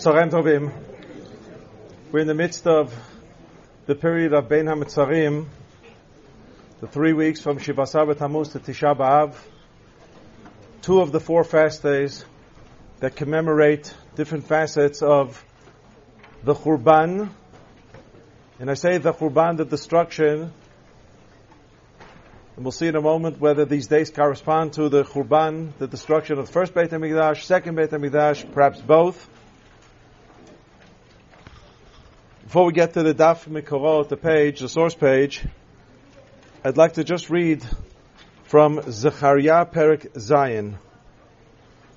Tzarem Tovim. We're in the midst of the period of Bein HaMetzarim, the three weeks from Shivasar Tammuz to Tisha B'Av, two of the four fast days that commemorate different facets of the Churban. And I say the Churban, the destruction, and we'll see in a moment whether these days correspond to the Churban, the destruction of the first Beit HaMikdash, second Beit HaMikdash, perhaps both. Before we get to the Daf Mikorot, the page, the source page, I'd like to just read from Zechariah Perik Zayin.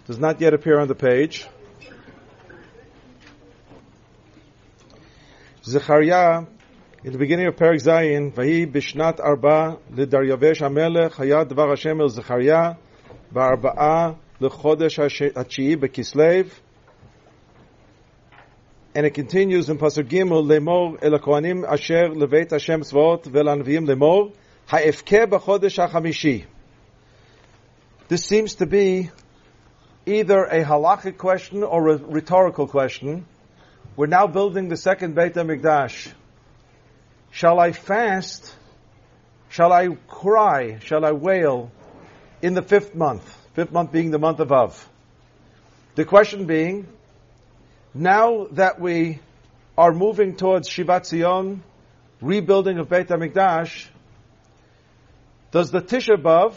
Does not yet appear on the page. Zechariah, in the beginning of Perik Zayin, Vahi Bishnat Arba Lidaryavesh Amelech Hayad Dvar Hashem El Zechariah Ba'arba'a Lechodesh HaTshi'i Bekislev and it continues in Pasuk Gimel, Lemor el Kohanim asher leveit Hashem tzvot ve'lanviim lemor, ha'efke b'chodesh ha'chamishi. This seems to be either a halachic question or a rhetorical question. We're now building the second Beit HaMikdash. Shall I fast? Shall I cry? Shall I wail in the fifth month? Fifth month being the month of Av. The question being, now that we are moving towards Shivat Zion, rebuilding of Beit HaMikdash, does the Tisha B'Av,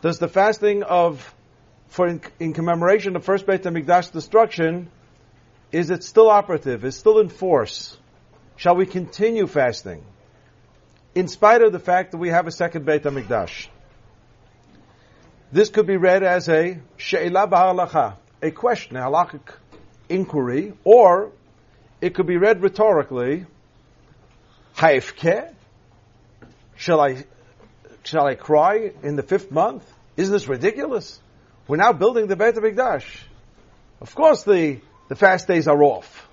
does the fasting of, for in, in commemoration of first Beit HaMikdash destruction, is it still operative? Is still in force? Shall we continue fasting? In spite of the fact that we have a second Beit HaMikdash. This could be read as a She'ila B'Halacha, a question, a inquiry, or it could be read rhetorically, Haifke? Shall I, shall I cry in the fifth month? Isn't this ridiculous? We're now building the Beit HaMikdash. Of course the, the fast days are off.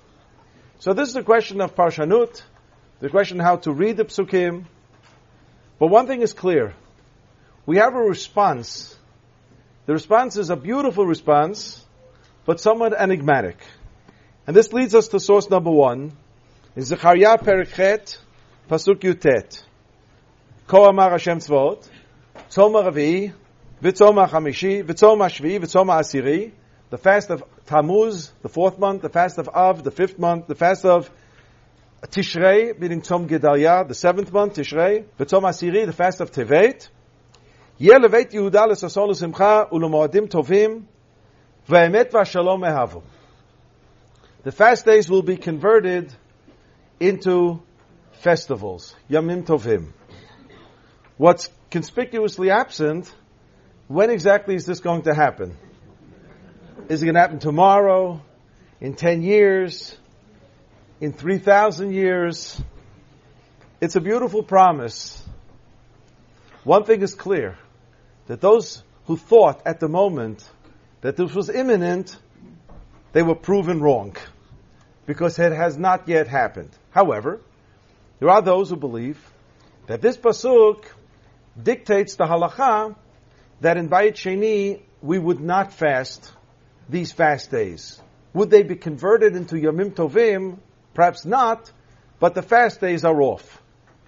So this is a question of Parshanut, the question how to read the Psukim. But one thing is clear. We have a response. The response is a beautiful response, but somewhat enigmatic. And this leads us to source number one, in Zechariah Perichet, Pasuk Yutet. Ko Amar Hashem Tzvot, Tzom Aravi, V'tzom HaChamishi, V'tzom HaShvi, V'tzom HaAsiri, the fast of Tammuz, the fourth month, the fast of Av, the fifth month, the fast of Tishrei, meaning Tzom Gedaliah, the seventh month, Tishrei, V'tzom HaSiri, the fast of Tevet, יהיה לבית יהודה לששון ולשמחה ולמועדים טובים, והאמת והשלום אהבו. The fast days will be converted into festivals, Yamim Tovim. What's conspicuously absent, when exactly is this going to happen? Is it going to happen tomorrow? In 10 years? In 3,000 years? It's a beautiful promise. One thing is clear, that those who thought at the moment that this was imminent, they were proven wrong. Because it has not yet happened. However, there are those who believe that this pasuk dictates the halacha that in Bayit Sheni we would not fast these fast days. Would they be converted into Yamim Tovim? Perhaps not, but the fast days are off.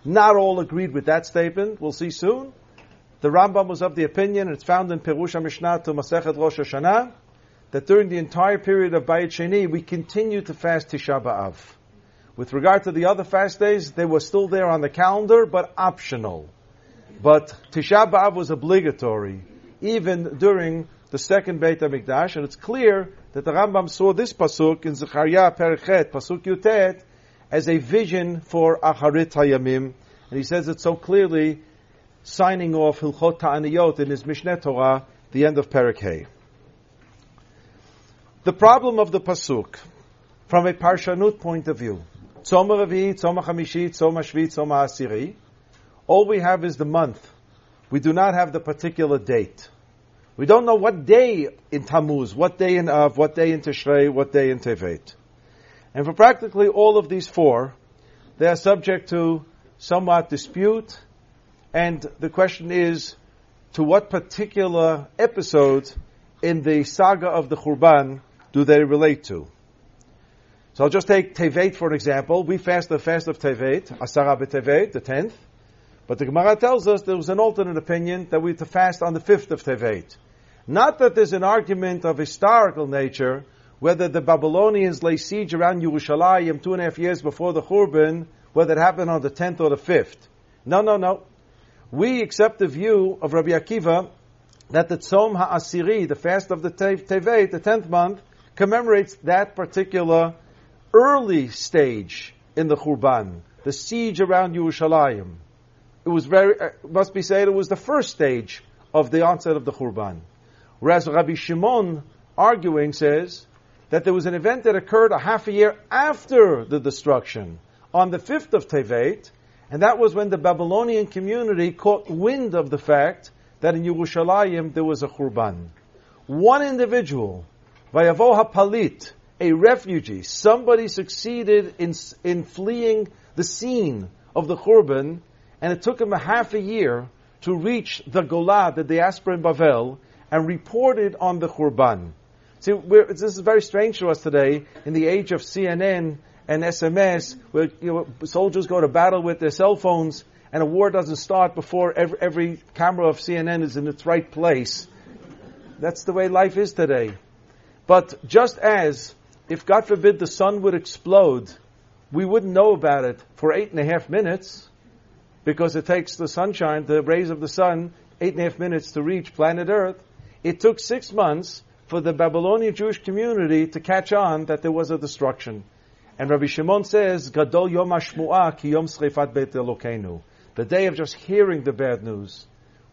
Not all agreed with that statement. We'll see soon. The Rambam was of the opinion, it's found in Perusha Mishnah to Masechet Rosh Hashanah, that during the entire period of Bayit Sheni, we continue to fast Tisha B'Av. With regard to the other fast days, they were still there on the calendar, but optional. But Tisha B'Av was obligatory, even during the second Beit HaMikdash, and it's clear that the Rambam saw this pasuk in Zechariah Perichet, pasuk Yutet, as a vision for Acharit Hayamim, and he says it so clearly, signing off Hilchot Ta'aniyot in his Mishneh Torah, the end of Perek The problem of the pasuk, from a parshanut point of view, Ravi, Shvi, Asiri, all we have is the month. We do not have the particular date. We don't know what day in Tammuz, what day in Av, what day in Tishrei, what day in Tevet. And for practically all of these four, they are subject to somewhat dispute, and the question is, to what particular episode in the saga of the Churban do they relate to? So I'll just take Tevet for an example. We fast the fast of Tevet, Asara Tevet, the 10th. But the Gemara tells us there was an alternate opinion that we to fast on the 5th of Tevet. Not that there's an argument of historical nature, whether the Babylonians lay siege around Yerushalayim two and a half years before the Churban, whether it happened on the 10th or the 5th. No, no, no. We accept the view of Rabbi Akiva that the Tzom HaAsiri, the fast of the Tevet, the 10th month, commemorates that particular early stage in the Churban, the siege around Yerushalayim. It was very, uh, must be said, it was the first stage of the onset of the Churban. Whereas Rabbi Shimon, arguing, says that there was an event that occurred a half a year after the destruction, on the 5th of Tevet, and that was when the Babylonian community caught wind of the fact that in Yerushalayim there was a Churban. One individual, Vayavo HaPalit, a refugee, somebody succeeded in, in fleeing the scene of the Churban, and it took him a half a year to reach the Golah, the diaspora in Bavel, and reported on the Churban. See, this is very strange to us today in the age of CNN and SMS, where you know, soldiers go to battle with their cell phones, and a war doesn't start before every, every camera of CNN is in its right place. That's the way life is today. But just as, if God forbid the sun would explode, we wouldn't know about it for eight and a half minutes, because it takes the sunshine, the rays of the sun, eight and a half minutes to reach planet Earth. It took six months for the Babylonian Jewish community to catch on that there was a destruction. And Rabbi Shimon says, Gadol Yom ki Yom Srefat Beit. The day of just hearing the bad news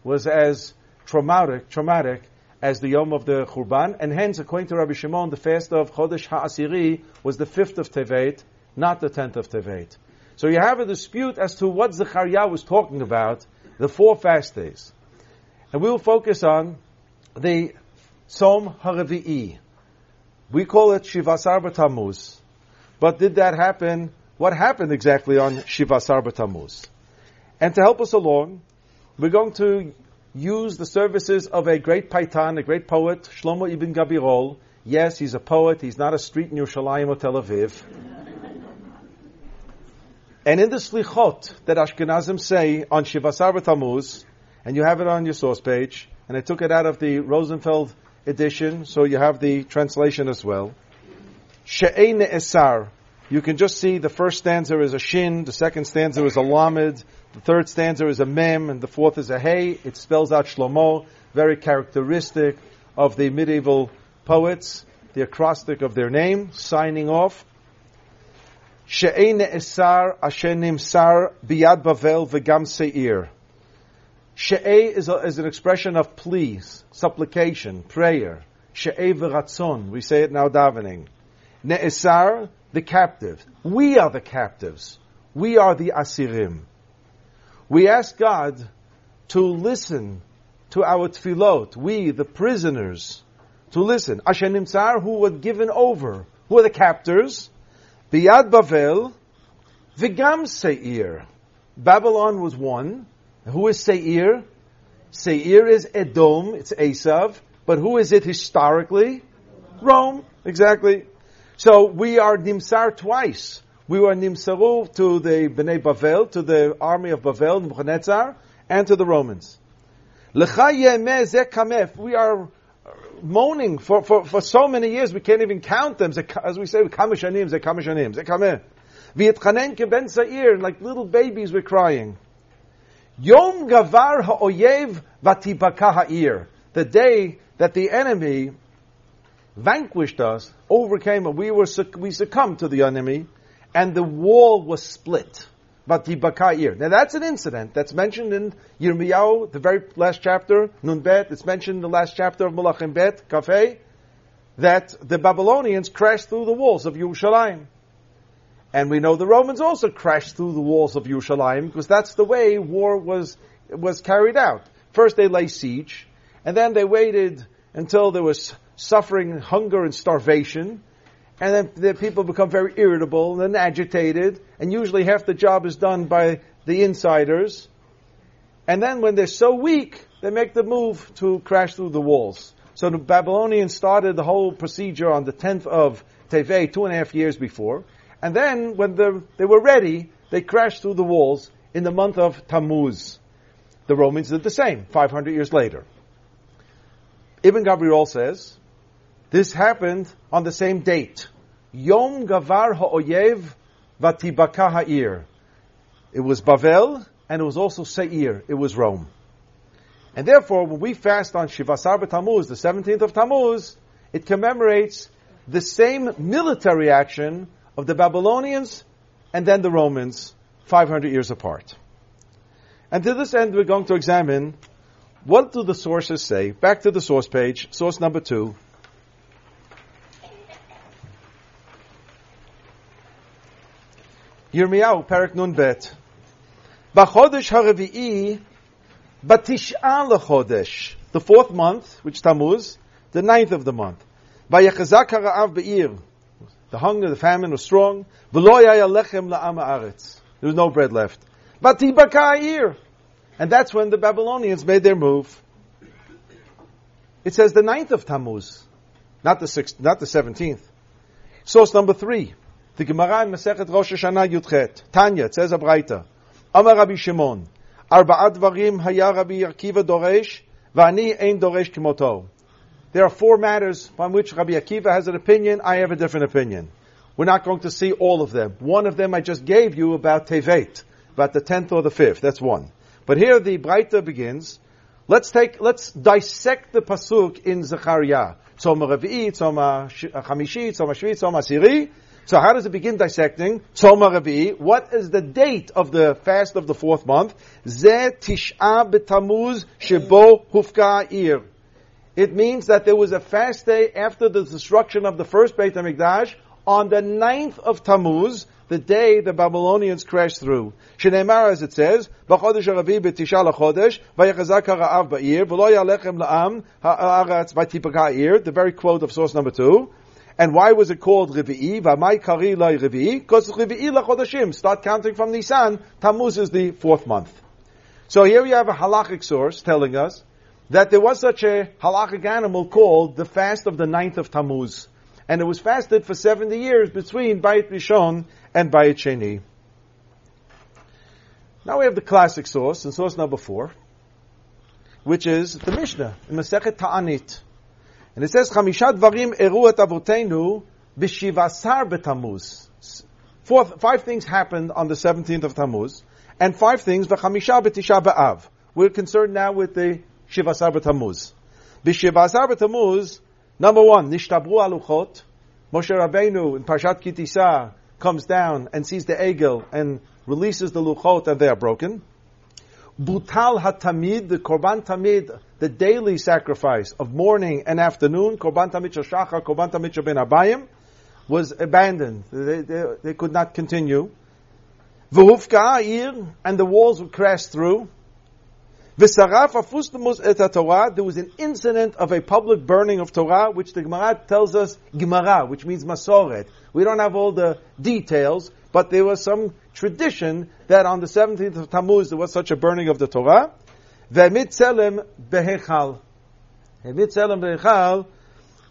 was as traumatic, traumatic as the Yom of the Churban, and hence, according to Rabbi Shimon, the fast of Chodesh HaAsiri was the 5th of Tevet, not the 10th of Tevet. So you have a dispute as to what Zechariah was talking about, the four fast days. And we will focus on the Tzom HaRevi'i. We call it Shivasar B'Tammuz. But did that happen? What happened exactly on Shivasar B'Tammuz? And to help us along, we're going to use the services of a great paitan, a great poet, Shlomo ibn Gabirol. Yes, he's a poet. He's not a street in Yerushalayim or Tel Aviv. and in the slichot that Ashkenazim say on Shivasar B'Tammuz, and you have it on your source page, and I took it out of the Rosenfeld edition, so you have the translation as well. She'ei Esar. You can just see the first stanza is a shin, the second stanza is a lamed, the third stanza is a mem, and the fourth is a hey. It spells out Shlomo, very characteristic of the medieval poets, the acrostic of their name, signing off. She'ei Esar asher nimsar biyad Bavel v'gam seir. She'e is, is, an expression of pleas, supplication, prayer. She'e v'ratzon. We say it now davening. Ne'esar, the captive. We are the captives. We are the asirim. We ask God to listen to our tefillot. We, the prisoners, to listen. Asher Tsar, who were given over. Who are the captors? Biyad Bavel, Vigam Seir. Babylon was one. Who is Seir? Seir is Edom, it's Esav, but who is it historically? Rome, exactly. So we are Nimsar twice. We were Nimsaru to the Bnei Bavel, to the army of Bavel, Nebuchadnezzar, and to the Romans. We are moaning for, for, for so many years, we can't even count them. As we say, Zekameshanim, Zekameshanim, Zekameh. Like little babies we're crying. Yom Gavar Ha'oyev. The day that the enemy vanquished us, overcame us, we were we succumbed to the enemy, and the wall was split. Vatibaka Ir. Now that's an incident that's mentioned in Yirmiyahu, the very last chapter, Nun Bet. It's mentioned in the last chapter of Malachim Bet, Kafeh, that the Babylonians crashed through the walls of Yerushalayim. And we know the Romans also crashed through the walls of Yerushalayim because that's the way war was, was carried out. First they lay siege, and then they waited until there was suffering, hunger, and starvation. And then the people become very irritable and agitated, and usually half the job is done by the insiders. And then when they're so weak, they make the move to crash through the walls. So the Babylonians started the whole procedure on the 10th of Tevei, two and a half years before. And then when the, they were ready, they crashed through the walls in the month of Tammuz. The Romans did the same, 500 years later. Ibn Gabirol says, this happened on the same date. Yom Gavar Ha'oyev Vatibaka Ha'ir. It was Bavel, and it was also Seir. It was Rome. And therefore, when we fast on Shivasar Tammuz, the 17th of Tammuz, it commemorates the same military action of the Babylonians and then the Romans, 500 years apart. And to this end, we're going to examine what do the sources say. Back to the source page, source number two. Yirmiyahu, Parak Nun Bet. B'chodesh haravi'i, batish'a lechodesh. The fourth month, which Tammuz, the ninth of the month. Vayachazak hara'av be'ir. The hunger, the famine was strong. V'lo lechem. There was no bread left. Batibaka'ir. And that's when the Babylonians made their move. It says the ninth of Tammuz, not the sixth, not the seventeenth. Source number three. The Gemara in Masechet Rosh Hashanah Yudchet. Tanya, it says a Braita. Amar Rabbi Shimon. Arba'at dvarim haya Rabbi Akiva doresh, v'ani ein doresh kimoto. There are four matters on which Rabbi Akiva has an opinion, I have a different opinion. We're not going to see all of them. One of them I just gave you about Tevet, about the tenth or the fifth. That's one. But here the Braita begins. Let's take, let's dissect the pasuk in Zechariah. Tzoma Revi'i, Tzoma Chamishi, Tzoma Shvi, Tzoma Siri, so how does it begin dissecting? Tzoma Revi. What is the date of the fast of the fourth month? Ze Tish'a B'Tamuz Shebo Hufka Ir. It means that there was a fast day after the destruction of the first Beit HaMikdash on the ninth of Tammuz, the day the Babylonians crashed through. Shneimar, as it says, "B'chodesh haravi b'tisha lachodesh, v'yachazak hara'av ba'ir, v'lo yalechem la'am ha'aretz v'tipaka the very quote of source number two. And why was it called Rivi'i? V'amai kari la Rivi'i? Because Rivi'i lachodashim. Start counting from Nisan. Tammuz is the fourth month. So here we have a halachic source telling us that there was such a halachic animal called the fast of the ninth of Tammuz. And it was fasted for 70 years between Bayit Rishon and Bayit Sheni. Now we have the classic source, and source number four, which is the Mishnah, in Masechet Ta'anit. And it says, Chamishat Varim Eru et Avotenu B'Shivasar B'Tammuz. Four, five things happened on the 17th of Tammuz, and five things V'Chamisha B'Tisha B'Av. We're concerned now with the Shivasar B'Tammuz. B'Shivasar B'Tammuz, number one, Nishtabru Aluchot. Moshe Rabbeinu in Parshat Ki Tisa comes down and sees the Egel and releases the Luchot and they are broken. Butal Hatamid, the Korban Tamid, the daily sacrifice of morning and afternoon, Korban Tamid Shachar, Korban Tamid Ben Abayim, was abandoned. They, they, they could not continue. V'hufka and the walls were crash through. V'saraf Apostomus et Torah, there was an incident of a public burning of Torah, which the Gemara tells us Gemara, which means Masoret. We don't have all the details, but there was some tradition that on the 17th of Tammuz there was such a burning of the Torah. Ve'mitzelem behechal. Ve'mitzelem behechal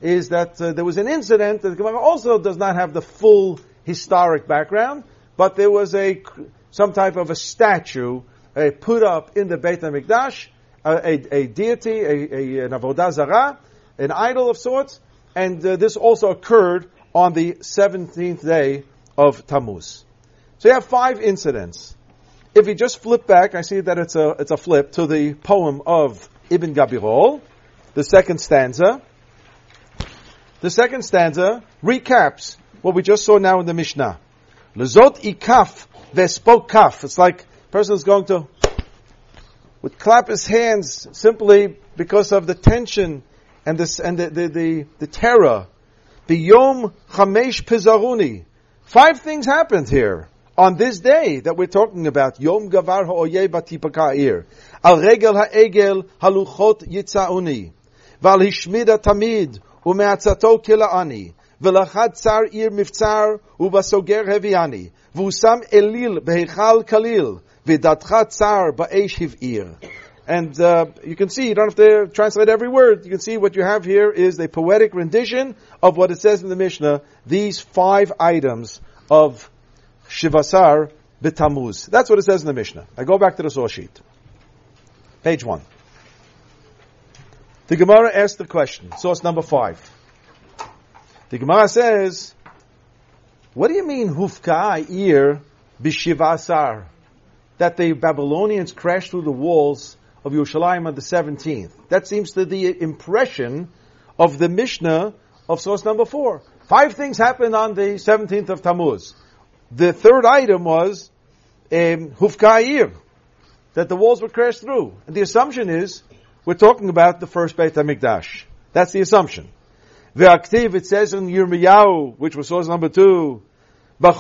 is that uh, there was an incident that Gemara also does not have the full historic background, but there was a some type of a statue uh, put up in the Beit HaMikdash, uh, a, a, deity, a, a, an avodah zarah, an idol of sorts, and uh, this also occurred on the 17th day of Tammuz. So you have five incidents. If you just flip back, I see that it's a, it's a flip to the poem of Ibn Gabirol, the second stanza. The second stanza recaps what we just saw now in the Mishnah. Lezot ikaf spoke kaf. It's like a person is going to would clap his hands simply because of the tension and this and the the, the, the terror. The Yom Chamesh Pizaruni. Five things happened here on this day that we're talking about, Yom Gavar Ha'oye Batipaka'ir, Al Regel Ha'egel Haluchot Yitzauni, Val Hishmida Tamid, Umeatzato Kila'ani, ולחד צר עיר מבצר ובסוגר הביאני, והוא שם אליל בהיכל כליל, ודתך צר באש הבעיר. and uh, you can see, you don't have to translate every word. You can see what you have here is a poetic rendition of what it says in the Mishnah, these five items of Shivasar B'Tamuz. That's what it says in the Mishnah. I go back to the source sheet. Page one. The Gemara asks the question, source number five. The Gemara says, what do you mean hufka ear b'shivasar? That the Babylonians crashed through the walls of Yerushalayim on the 17th. That seems to be the impression of the Mishnah of source number four. Five things happened on the 17th of Tammuz. The third item was um, hufka that the walls were crashed through. And the assumption is we're talking about the first Beit HaMikdash. That's the assumption. Ve'aktiv, it says in Yirmiyahu, which was source number two, It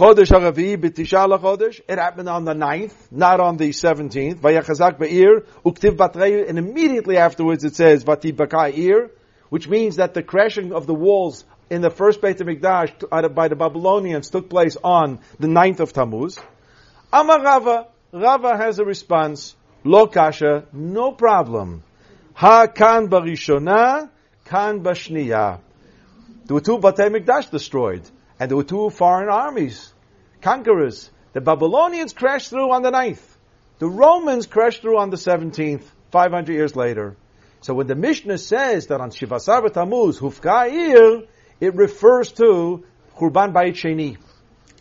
happened on the ninth, not on the seventeenth. Vayachazak be'ir uktiv batrei, and immediately afterwards it says vati ir, which means that the crashing of the walls in the first Beit HaMikdash by the Babylonians took place on the ninth of Tammuz. Amar Rava, Rava has a response. Lo kasha, no problem. Ha kan barishona, kan bashniya. There were two Batei Mikdash destroyed, and there were two foreign armies, conquerors. The Babylonians crashed through on the 9th. The Romans crashed through on the 17th, 500 years later. So when the Mishnah says that on Shivasar Tammuz, Hufka'ir, it refers to Churban Bayit Sheni.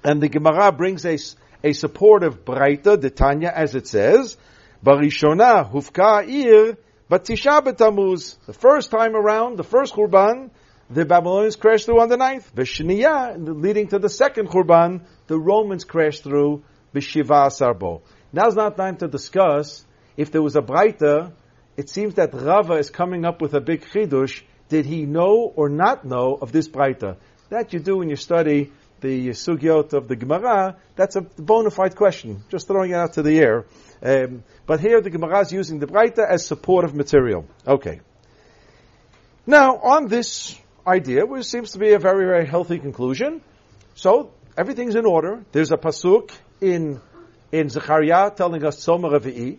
And the Gemara brings a, a supportive Breita, the Tanya, as it says, Barishona Hufka'ir, but Tisha B'Tammuz, the first time around, the first Churban, the Babylonians crashed through on the ninth. V'shniya, leading to the second Churban, the Romans crashed through B'shiva Sarbo. Now's not time to discuss if there was a Breita. It seems that Rava is coming up with a big chidush. Did he know or not know of this Breita? That you do when you study the sugyot of the Gemara. That's a bona fide question. Just throwing it out to the air. Um, but here the Gemara is using the Breita as supportive material. Okay. Now, on this idea, which seems to be a very, very healthy conclusion. So everything's in order. There's a pasuk in in Zechariah telling us Tzoma Revi'i.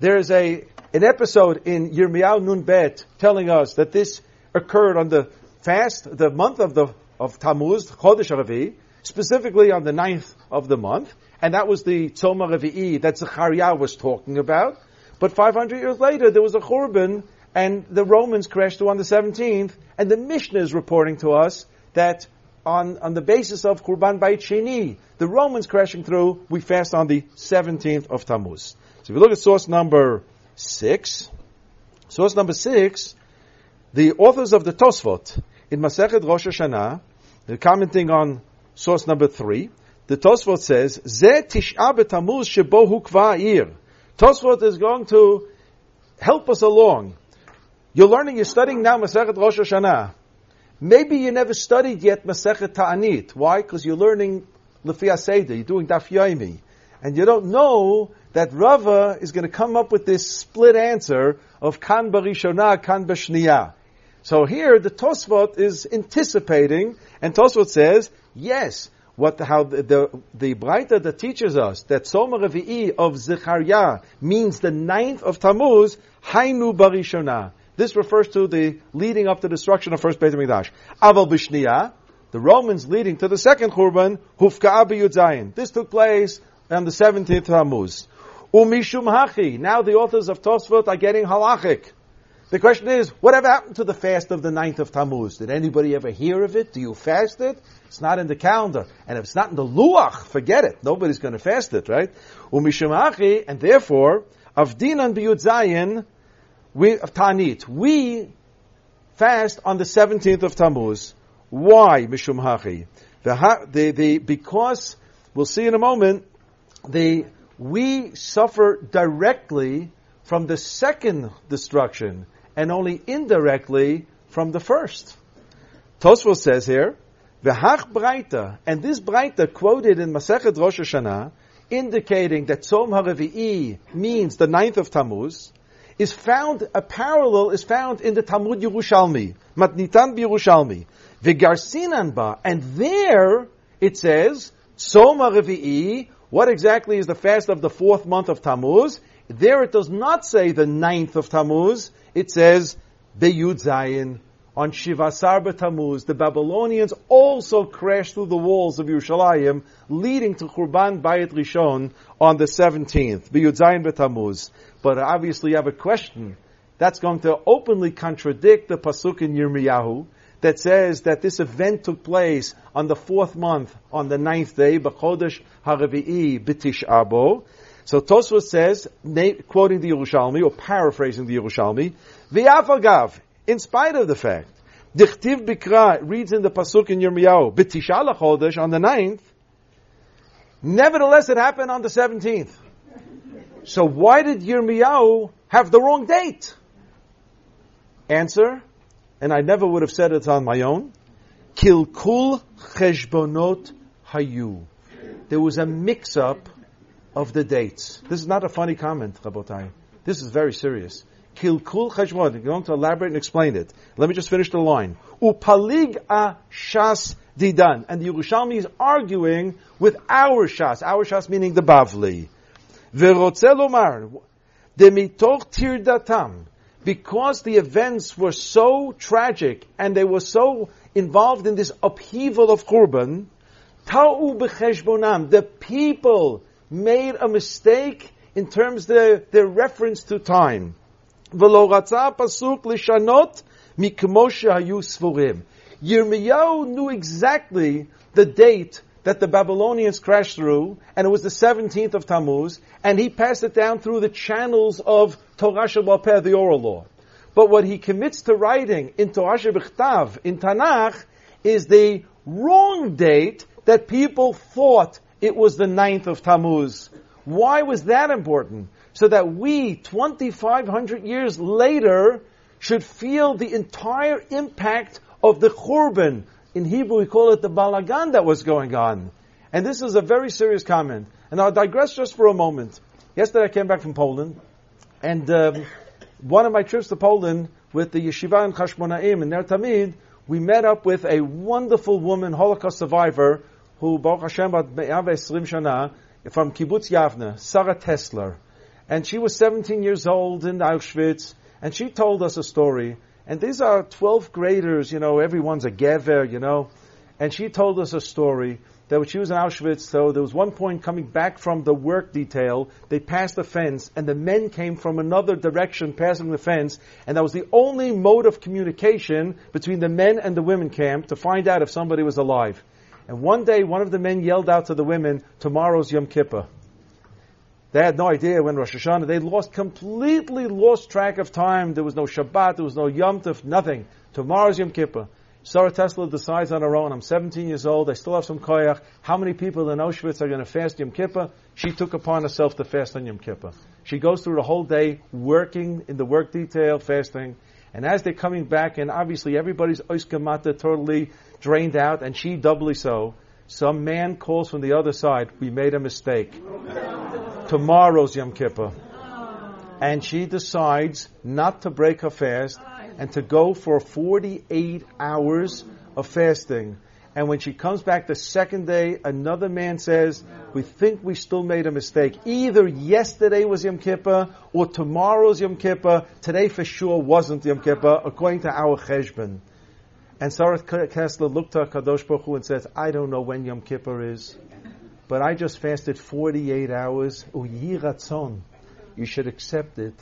There is a an episode in Yirmiyahu Nun Bet telling us that this occurred on the fast, the month of the of Tammuz, Chodesh Revi'i, specifically on the ninth of the month, and that was the Tzoma Revi'i that Zechariah was talking about. But 500 years later, there was a Churban and the Romans crashed through on the 17th, and the Mishnah is reporting to us that on, on the basis of Churban Bayit Sheni, the Romans crashing through, we fast on the 17th of Tammuz. So if you look at source number 6, source number 6, the authors of the Tosfot in Masechet Rosh Hashanah, they're commenting on source number 3, the Tosfot says, Ze tish'a b'tamuz shebo hukva Tosfot is going to help us along you're learning, you're studying now Masechet Rosh Hashanah. Maybe you never studied yet Masechet Ta'anit. Why? Because you're learning Lefia Seder, you're doing Daf Yomi. And you don't know that Rava is going to come up with this split answer of Kan Barishona, Kan Bashniya. So here the Tosfot is anticipating, and Tosfot says, yes, what how the the, the that teaches us that Soma Revi'i of Zechariah means the ninth of Tammuz, Hainu Barishona. This refers to the leading up to destruction of first Beit HaMikdash. Aval Bishniya, the Romans leading to the second Churban, Hufka'a B'Yudzayin. This took place on the 17th Tammuz. Umishum Hachi. Now the authors of Tosfot are getting halachic. The question is, whatever happened to the fast of the 9th of Tammuz? Did anybody ever hear of it? Do you fast it? It's not in the calendar. And if it's not in the Luach, forget it. Nobody's going to fast it, right? Umishum Hachi, and therefore, Avdinan B'Yudzayin, we, of Tanit, we fast on the 17th of Tammuz. Why, Mishum Hachi? The, the, the, because, we'll see in a moment, the, we suffer directly from the second destruction and only indirectly from the first. Tosfos says here, V'hach Breita, and this Breita quoted in Masechet Rosh Hashanah, indicating that Tzom HaRevi'i means the ninth of Tammuz, is found, a parallel is found in the Talmud Yerushalmi, Matnitan Yerushalmi, Vigarsinan Ba, and there it says, Soma Revi'i, what exactly is the fast of the fourth month of Tammuz? There it does not say the ninth of Tammuz. It says Beyud Zayin on Shivasar Tammuz. The Babylonians also crashed through the walls of Yerushalayim, leading to Churban Bayit Rishon on the 17th. Beyud Zayin Tammuz. But obviously you have a question. That's going to openly contradict the Pasuk in Yirmiyahu that says that this event took place on the fourth month, on the ninth day, B'chodesh HaRevi'i B'tish Abo. So Tosfos says, quoting the Yerushalmi, or paraphrasing the Yerushalmi, V'yafagav, in spite of the fact, Dichtiv Bikra reads in the Pasuk in Yirmiyahu, B'tisha Chodesh, on the ninth, nevertheless it happened on the seventeenth. So why did Yirmiyahu have the wrong date? Answer, and I never would have said it on my own. Kilkul cheshbonot hayu. There was a mix-up of the dates. This is not a funny comment, Rabotai. This is very serious. Kilkul cheshbonot. I'm going to elaborate and explain it. Let me just finish the line. Upalig a shas didan. And the Yerushalmi is arguing with our shas. Our shas meaning the Bavli. Verotze lomar. Demitoch tirdatam because the events were so tragic and they were so involved in this upheaval of Churban, Ta'u b'cheshbonam, the people made a mistake in terms of their, their reference to time. V'lo pasuk lishanot mikmoshe hayu svurim. Yirmiyahu knew exactly the date that the Babylonians crashed through, and it was the 17th of Tammuz, and he passed it down through the channels of Torah Shabbat, the oral law. But what he commits to writing in Torah Shabbat, in Tanakh, is the wrong date that people thought it was the 9th of Tammuz. Why was that important? So that we, 2,500 years later, should feel the entire impact of the Churban, in Hebrew, we call it the balagan that was going on. And this is a very serious comment. And I'll digress just for a moment. Yesterday I came back from Poland, and um, one of my trips to Poland with the yeshiva in Chashmonaim in Ner Tamid, we met up with a wonderful woman, Holocaust survivor, who Baruch Hashem from Kibbutz Yavne, Sarah Tesler. And she was 17 years old in Auschwitz, and she told us a story and these are 12th graders, you know, everyone's a gever, you know. And she told us a story that when she was in Auschwitz, so there was one point coming back from the work detail, they passed the fence, and the men came from another direction passing the fence, and that was the only mode of communication between the men and the women camp to find out if somebody was alive. And one day, one of the men yelled out to the women, tomorrow's Yom Kippur. They had no idea when Rosh Hashanah. They lost completely lost track of time. There was no Shabbat. There was no Yom Tov. Nothing. Tomorrow's Yom Kippur. Sarah Tesla decides on her own. I'm 17 years old. I still have some koyach. How many people in Auschwitz are going to fast Yom Kippur? She took upon herself to fast on Yom Kippur. She goes through the whole day working in the work detail, fasting. And as they're coming back, and obviously everybody's oiskamata totally drained out, and she doubly so, some man calls from the other side, we made a mistake. Tomorrow's Yom Kippur. Oh. And she decides not to break her fast and to go for 48 hours of fasting. And when she comes back the second day, another man says, we think we still made a mistake. Either yesterday was Yom Kippur or tomorrow's Yom Kippur. Today for sure wasn't Yom Kippur according to our cheshbon. And Sarah Kessler looked to Kadosh Baruch Hu and says, I don't know when Yom Kippur is but I just fasted 48 hours. You should accept it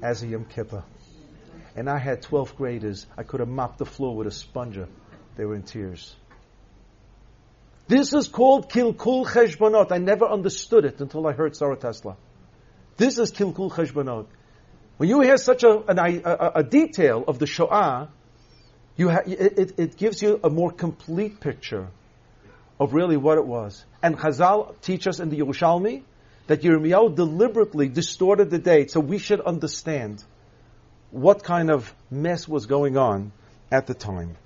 as a Yom Kippur. And I had 12th graders. I could have mopped the floor with a sponger. They were in tears. This is called Kilkul Cheshbonot. I never understood it until I heard Sarah Tesla. This is Kilkul Cheshbonot. When you hear such a, an, a, a detail of the Shoah, you ha- it, it gives you a more complete picture of really what it was. And Chazal teach us in the Yerushalmi that Yirmiyahu deliberately distorted the date so we should understand what kind of mess was going on at the time.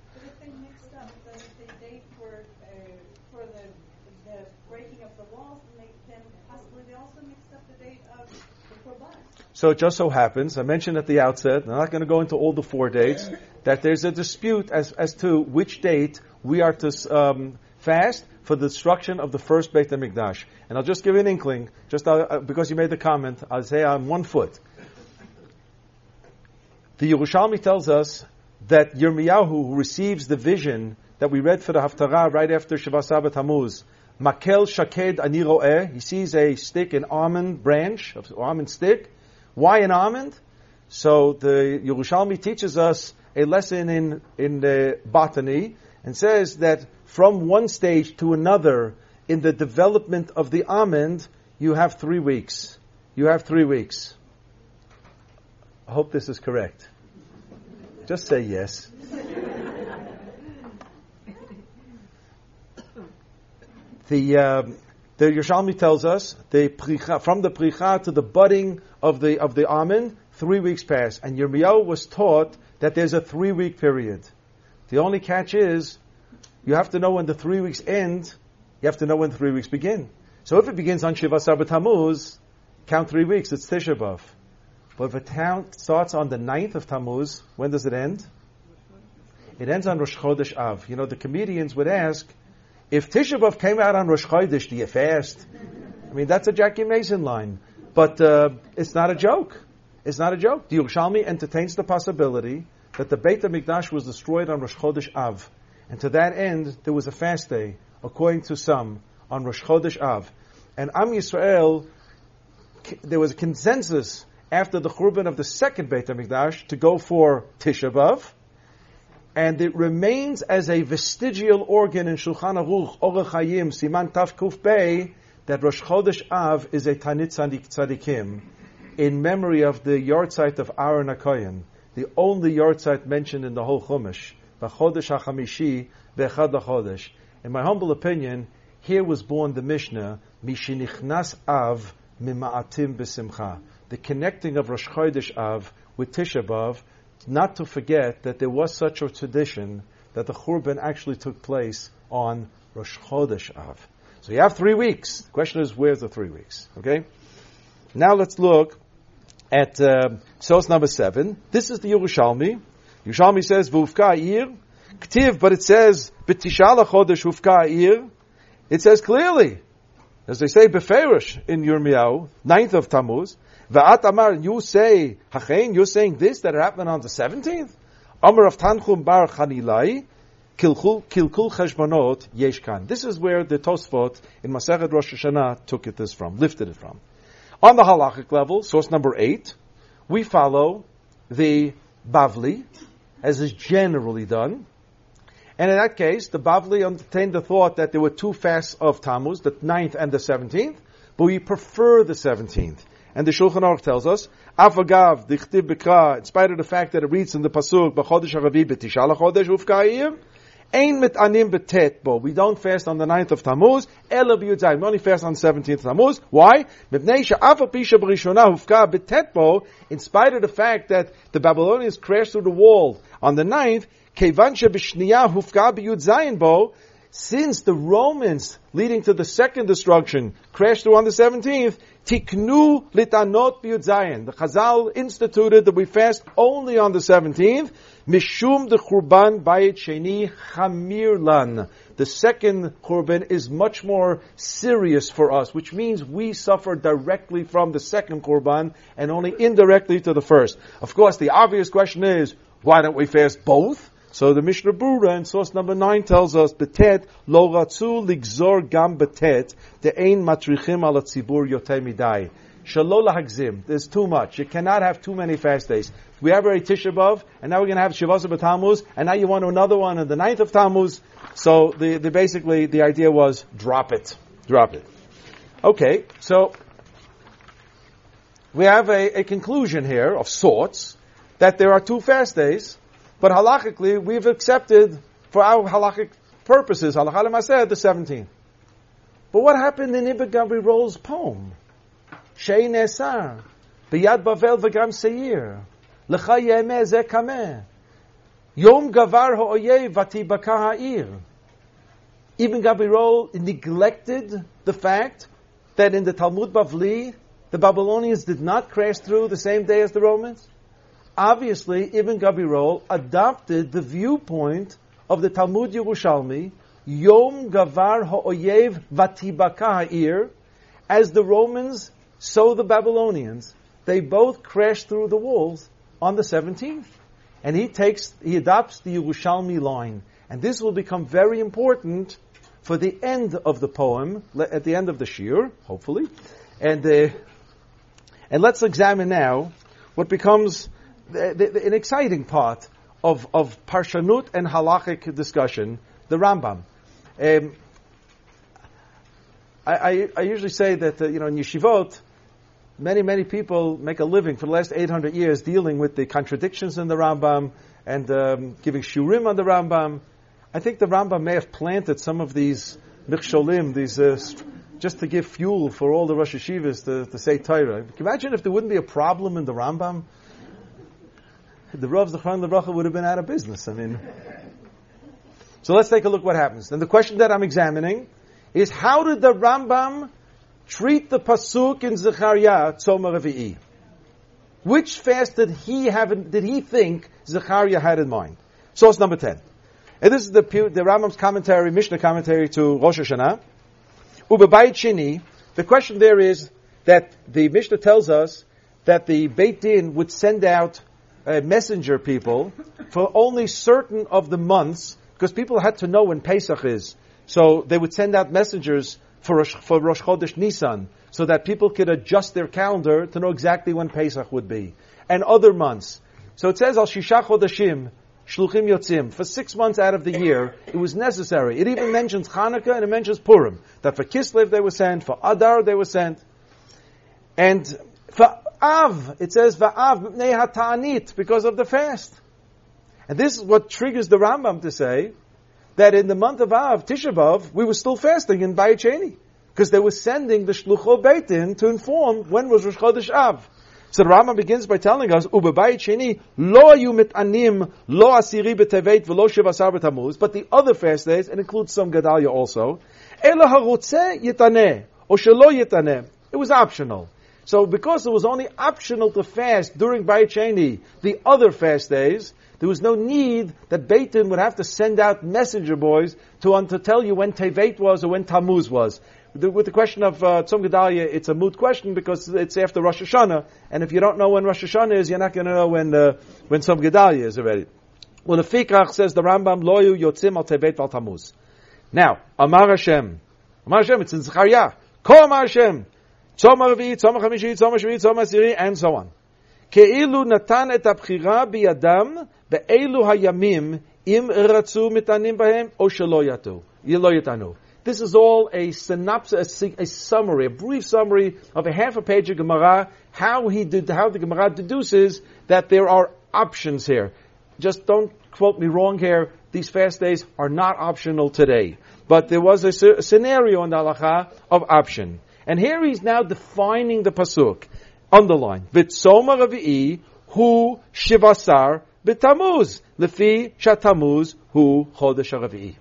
So it just so happens, I mentioned at the outset, I'm not going to go into all the four dates, that there's a dispute as, as to which date we are to um, fast for the destruction of the first Beit HaMikdash. And I'll just give you an inkling, just uh, uh, because you made the comment, I'll say on one foot. The Yerushalmi tells us that Yirmiyahu, who receives the vision that we read for the Haftarah right after Shabbat Sabbath Makel Shaked Aniroeh, he sees a stick, an almond branch, an almond stick. Why an almond? So the Yerushalmi teaches us a lesson in, in the botany and says that from one stage to another in the development of the almond, you have three weeks. You have three weeks. I hope this is correct. Just say yes. the uh, the Yerushalmi tells us the pricha, from the pricha to the budding of the of the almond, three weeks pass, and Yirmiyahu was taught that there's a three week period. The only catch is you have to know when the three weeks end. You have to know when three weeks begin. So if it begins on Shiva Sabbat Tammuz, count three weeks. It's Tisha B'av. But if a count starts on the 9th of Tammuz, when does it end? It ends on Rosh Chodesh Av. You know, the comedians would ask, if Tisha B'av came out on Rosh Chodesh, do you fast? I mean, that's a Jackie Mason line. But uh, it's not a joke. It's not a joke. The Yerushalmi entertains the possibility that the Beit HaMikdash was destroyed on Rosh Chodesh Av. And to that end, there was a fast day, according to some, on Rosh Chodesh Av. And Am Yisrael, there was a consensus after the Churban of the second Beit HaMikdash to go for Tisha B'Av. And it remains as a vestigial organ in Shulchan Aruch, Orach Hayim, Siman Taf Kuf Bey, that Rosh Chodesh Av is a Tanit Tzadikim in memory of the yahrzeit of Aaron HaKoyen, the only yahrzeit mentioned in the whole Chumash. HaChamishi. In my humble opinion, here was born the Mishnah, Mishinichnas Av Mima'atim B'Simcha. The connecting of Rosh Chodesh Av with Tisha B'Av, not to forget that there was such a tradition that the Churban actually took place on Rosh Chodesh Av. So you have three weeks. The question is, where's the three weeks? Okay? Now let's look at uh, source number seven. This is the Yerushalmi. Yerushalmi says, Vufka ir, ktiv, but it says, B'tishala chodesh Vufka ir. It says clearly, as they say, Beferish in Yirmiyahu, ninth of Tammuz, Va'at Amar, you say, Hachein, you're saying this, that happened on the 17th? Amar of Tanchum Bar Chanilai, Kilkul, Cheshbonot Yeshkan. This is where the Tosfot in Masechet Rosh Hashanah took it this from, lifted it from. On the halachic level, source number eight, we follow the Bavli, as is generally done. And in that case, the Bavli entertained the thought that there were two fasts of Tammuz, the 9th and the 17th, but we prefer the 17th. And the Shulchan Aruch tells us, Afagav, dichtib b'kra, in spite of the fact that it reads in the Pasuk, b'chodesh haravi b'tishala chodesh ufka'ir, Ein mit anim betet bo. We don't fast on the 9th of Tammuz. Ela b'yudzayim. We only fast on the 17th of Tammuz. Why? Mipnei she'afa pisha b'rishona hufka betet bo. In spite of the fact that the Babylonians crashed through the wall on the 9th, kevan she'b'shniyah hufka b'yudzayin bo. Since the Romans, leading to the second destruction, crashed through on the 17th, tiknu litanot b'yudzayin. The Chazal instituted that we fast only on the 17th. Mishum de Churban Bayit Sheni Chamirlan. The second Churban is much more serious for us, which means we suffer directly from the second Churban and only indirectly to the first. Of course, the obvious question is, why don't we fast both? So the Mishnah Brura in source number nine tells us, "Betet lo ratzu ligzor gam betet the ein matrichim al tzibur yotem midai." Shalol hagzim. There's too much. You cannot have too many fast days. We have already Tisha B'av, and now we're going to have Shavasa B'Tammuz, and now you want another one on the 9th of Tammuz. So the, the basically the idea was drop it, drop it. Okay, so we have a, a conclusion here of sorts that there are two fast days, but halachically we've accepted for our halachic purposes, halakha said the 17th. But what happened in Ibn Gabri poem? Shei Nesar, B'yad Bavel v'gam Seir, L'cha yemeh ze kameh, Yom gavar ha'oyev vatibaka ha'ir. Ibn Gabirol neglected the fact that in the Talmud Bavli, the Babylonians did not crash through the same day as the Romans. Obviously, Ibn Gabirol adopted the viewpoint of the Talmud Yerushalmi, Yom Gavar Ha'oyev Vatibaka Ha'ir, as the Romans, so the Babylonians, they both crashed through the walls on the 17th. And he takes, he adopts the Yerushalmi line. And this will become very important for the end of the poem, at the end of the shir, hopefully. And, uh, and let's examine now what becomes the, the, an exciting part of, of Parshanut and halachic discussion, the Rambam. Um, I, I, I, usually say that, uh, you know, in yeshivot, many, many people make a living for the last 800 years dealing with the contradictions in the Rambam and um, giving shurim on the Rambam. I think the Rambam may have planted some of these michsholim, these uh, just to give fuel for all the Rosh Yeshivas to, to say Torah. Imagine if there wouldn't be a problem in the Rambam? The Rav Zechron Lebracha would have been out of business. I mean, so let's take a look what happens. And the question that I'm examining is how did the Rambam treat the pasuk in Zechariah Tzomar Revi'i? Which fast did he have? Did he think Zechariah had in mind? Source number ten. And this is the, the Rambam's commentary, Mishnah commentary to Rosh Hashanah. Ubebayit Shini, the question there is that the Mishnah tells us that the Beit Din would send out uh, messenger people for only certain of the months, because people had to know when Pesach is. So they would send out messengers for Rosh, for Rosh Chodesh Nisan, so that people could adjust their calendar to know exactly when Pesach would be. And other months. So it says, Al Shisha Chodeshim, Shluchim Yotzim. For six months out of the year, it was necessary. It even mentions Hanukkah and it mentions Purim. That for Kislev they were sent, for Adar they were sent. And for Av, it says, Va'av Ta'anit, because of the fast. And this is what triggers the Rambam to say that in the month of Av, Tisha B'Av, we were still fasting in Bayit Because they were sending the Shlucho Beitin to inform when was Rosh Chodesh Av. So the Rambam begins by telling us, "Ubebayit sheni lo ayu mitanim lo asiri betevet v'lo shivasar b'tamuz." But the other fast days, and includes some Gedalia also, ela harotze yitaneh or shelo yitaneh. It was optional. So because it was only optional to fast during Bayit Sheni, the other fast days, there was no need that Beitin would have to send out messenger boys to, um, to tell you when Tevet was or when Tammuz was the, with the question of uh, Tzom Gedalia, it's a moot question because it's after Rosh Hashanah, and if you don't know when Rosh Hashanah is, you're not going to know when uh, when Tzom Gedalia is already. Well, the Fikach says the Rambam loyu yotzim al tevet al tamuz. Now, Amar Hashem, Amar Hashem, it's in Zechariah. Ko Amar Hashem, Tzom Arvi, Tzom Chamishi, Tzom Shvi, Tzom Asiri, and so on. כאילו נתן את הבחירה בידם באילו הימים אם רצו מתענים בהם או שלא יתענו. לא יתענו. This is all a synopsis, a, a, summary, a brief summary of a half a page of Gemara, how he did, how the Gemara deduces that there are options here. Just don't quote me wrong here. These fast days are not optional today. But there was a, a scenario in the halacha of option. And here he's now defining the pasuk. Underline. V'tzoma ravi'i hu shivasar b'tamuz. Lefi shatamuz hu chodesh ravi'i.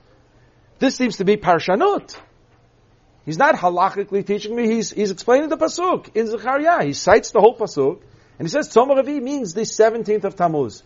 This seems to be Parshanut. He's not halachically teaching me, he's, he's explaining the Pasuk in Zechariah. He cites the whole Pasuk, and he says Tzom Ravi means the 17th of Tammuz.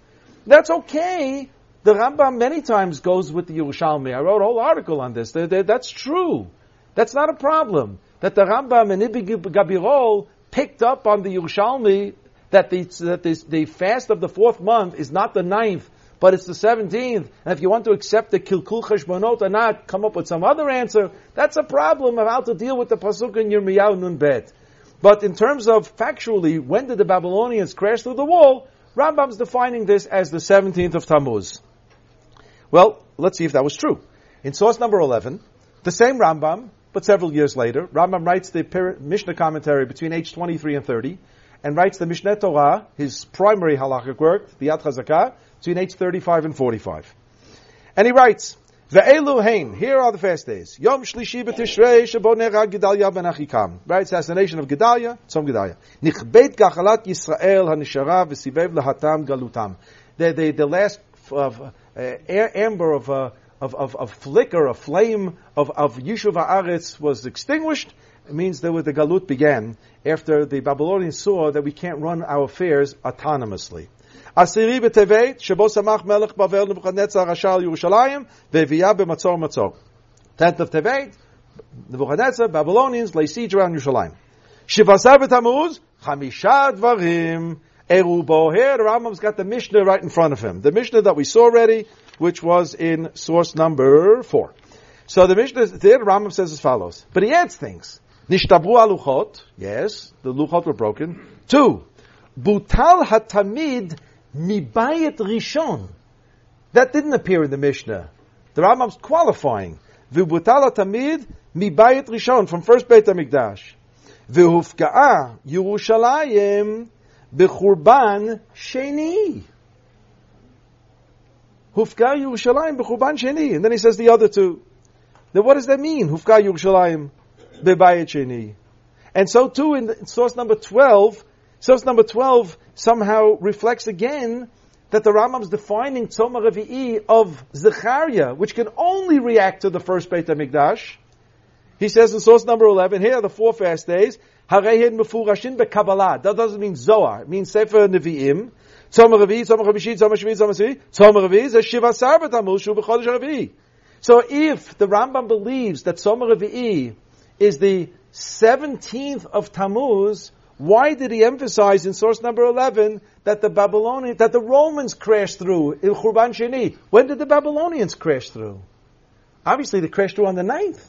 That's okay. The Rambam many times goes with the Yerushalmi. I wrote a whole article on this. that's true. That's not a problem. That the Rambam and Ibn Gabirol picked up on the Yerushalmi that the, that the, the fast of the fourth month is not the ninth, but it's the 17th, and if you want to accept the Kilkul Cheshbonot or not, come up with some other answer, that's a problem of how to deal with the Pasuk in Yirmiyahu Nun Bet. But in terms of factually, when did the Babylonians crash through the wall, Rambam's defining this as the 17th of Tammuz. Well, let's see if that was true. In source number 11, the same Rambam, but several years later, Rambam writes the Mishnah commentary between age 23 and 30, and writes the Mishneh Torah, his primary halachic work, the Yad Chazakah, between age 35 and 45. And he writes, Ve'elu hein, here are the fast days. Yom Shlishi b'Tishrei shebo nerag Gedalia ben Achikam. Right, assassination of Gedalia, Tzom Gedalia. Nichbet gachalat Yisrael hanishara v'sivev lahatam galutam. The, the, the last of, uh, amber of, uh, of, of, of flicker, a flame of, of Yishuv Ha'aretz was extinguished, it means that the Galut began after the Babylonians saw that we can't run our affairs autonomously. Asiri b'tevet, melech bavel Nebuchadnezzar Yerushalayim, ve'viyah b'matzor matzor. Tenth of Tevet, Nebuchadnezzar, Babylonians, lay siege around Yerushalayim. Shivasar b'tamuz, chamisha dvarim, Eru Boher, Rambam's got the Mishnah right in front of him. The Mishnah that we saw already, which was in source number 4. So the Mishnah, there the Rambam says as follows. But he adds things. Nishtabru aluchot, yes, the luchot were broken. Two, butal hatamid mibayet rishon. That didn't appear in the Mishnah. The Rambam's qualifying. V'butal hatamid mibayet rishon, from first Beit HaMikdash. V'hufka'a Yerushalayim b'churban sheni. Hufka Yerushalayim b'churban sheni. And then he says the other two. Then what does that mean? Hufka Yerushalayim b'bayet sheni. And so too in source number 12, source number 12 somehow reflects again that the Rambam's defining Tzoma Revi'i of Zechariah, which can only react to the first Beit HaMikdash. He says in source number 11, here are the four fast days. Harehin mefurashin beKabbalah. That doesn't mean Zohar. It means Sefer Nevi'im. Tzom Revi'i, Tzom Chavishi, Tzom Shvi, Tzom Asvi. Tzom Revi'i is Shiva Sar B'Tamuz Shu B'Chodesh Revi'i. So if the Rambam believes that Tzom Revi'i is the 17th of Tammuz, why did he emphasize in source number 11 that the Babylonians, that the Romans crashed through in Churban Sheni? When did the Babylonians crash through? Obviously they crashed through on the 9th.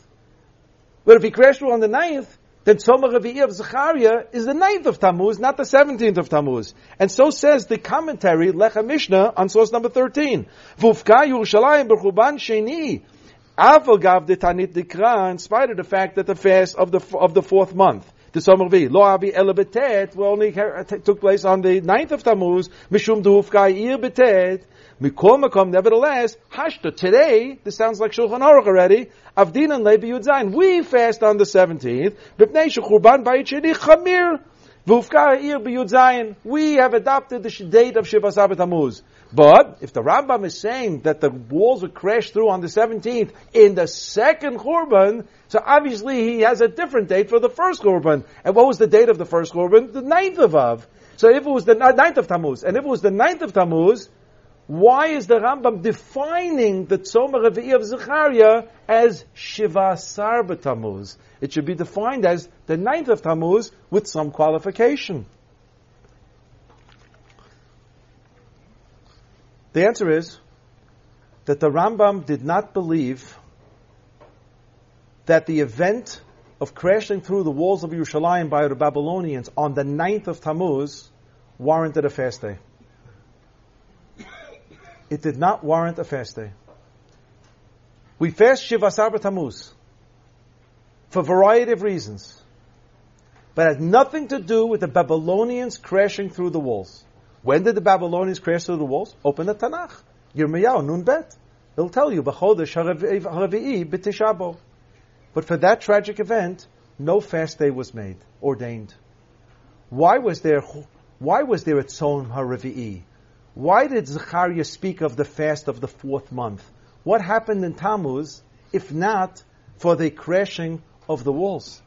But if he crashed through on the 9th, then Tzomah Revi'i of Zechariah is the 9th of Tammuz, not the 17th of Tammuz. And so says the commentary, Lechem Mishneh, on source number 13. Vufka Yerushalayim B'chuban Sheni. De Tanit Dikra, in spite of the fact that the fast of the, of the fourth month, the Tzomah Revi'i, Lo Abi Elabetet, only took place on the 9th of Tammuz, Mishum Duhufka Ir Betet, Mikol nevertheless, Hashta, today, this sounds like Shulchan Aruch already, Avdin and Levi Yudzayin, we fast on the 17th, B'pnei Shechurban Bayit Sheni Chamir, Vufka Ir B'Yudzayin, we have adopted the date of Shiva Sabbat Tammuz. But, if the Rambam is saying that the walls would crash through on the 17th in the second Churban, so obviously he has a different date for the first Churban. And what was the date of the first Churban? The ninth of Av. So if it was the ninth of Tammuz, and if it was the ninth of Tammuz, why is the Rambam defining the Tzoma Revi'i of Zechariah as Shiva Sar Tammuz? It should be defined as the ninth of Tammuz with some qualification. The answer is that the Rambam did not believe that the event of crashing through the walls of Yerushalayim by the Babylonians on the ninth of Tammuz warranted a fast day it did not warrant a fast day. We fast Shiva Sabra Tammuz for a variety of reasons, but it had nothing to do with the Babylonians crashing through the walls. When did the Babylonians crash through the walls? Open the Tanakh. Yirmiyahu Nun Bet. It'll tell you, B'chodesh. But for that tragic event, no fast day was made, ordained. Why was there, why was there a Tzom haravi'i? Why did Zechariah speak of the fast of the fourth month? What happened in Tammuz, if not for the crashing of the walls?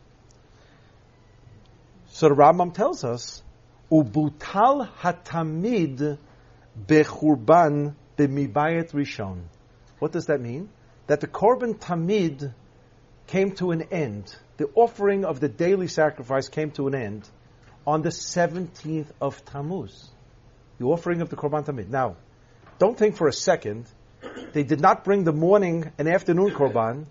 So the Rambam tells us, Ubutal hatamid bechurban b'mibayet rishon. What does that mean? That the korban tamid came to an end. The offering of the daily sacrifice came to an end on the 17th of Tammuz the offering of the Korban Tamid. Now, don't think for a second, they did not bring the morning and afternoon Korban,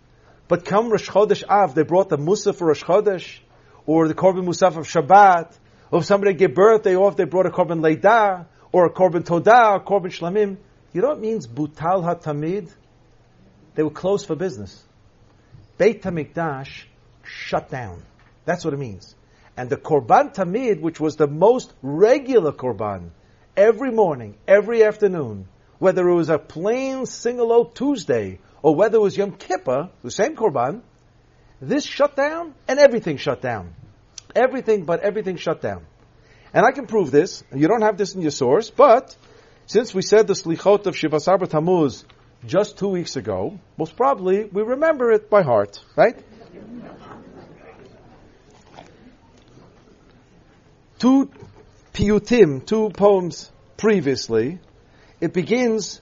but come Rosh Chodesh Av, they brought the Musaf for Rosh Chodesh, or the Korban Musaf of Shabbat, or if somebody gave birth, they off, they brought a Korban Leidah, or a Korban Todah, a Korban Shlamim. You know what it means, Butal HaTamid? They were closed for business. Beit HaMikdash shut down. That's what it means. And the Korban Tamid, which was the most regular Korban, every morning, every afternoon, whether it was a plain single Tuesday or whether it was Yom Kippur, the same Korban, this shut down and everything shut down. Everything but everything shut down. And I can prove this. You don't have this in your source, but since we said the Slichot of Shiva Sabra Tammuz just two weeks ago, most probably we remember it by heart, right? two piyutim, two poems previously, it begins,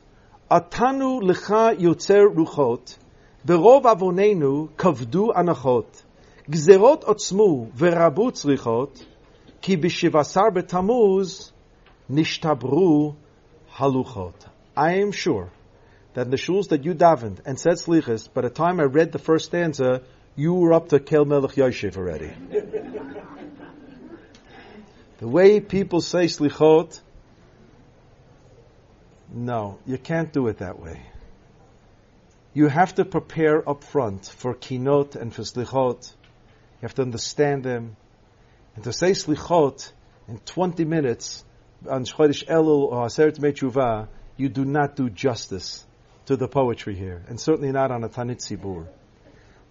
Atanu lecha yotzer ruchot, ברוב עווננו כבדו הנחות, גזרות עוצמו ורבו צריכות, כי בשבעשר בתמוז nishtabru haluchot. I am sure that in the shuls that you davened and said slichas, by the time I read the first stanza, you were up to Kel Melech Yoshev already. the way people say slichot, no, you can't do it that way. You have to prepare up front for kinot and for slichot. You have to understand them. And to say slichot in 20 minutes on Chodesh Elul or Aseret Mechuvah, you do not do justice to the poetry here, and certainly not on a Tanit Sibur.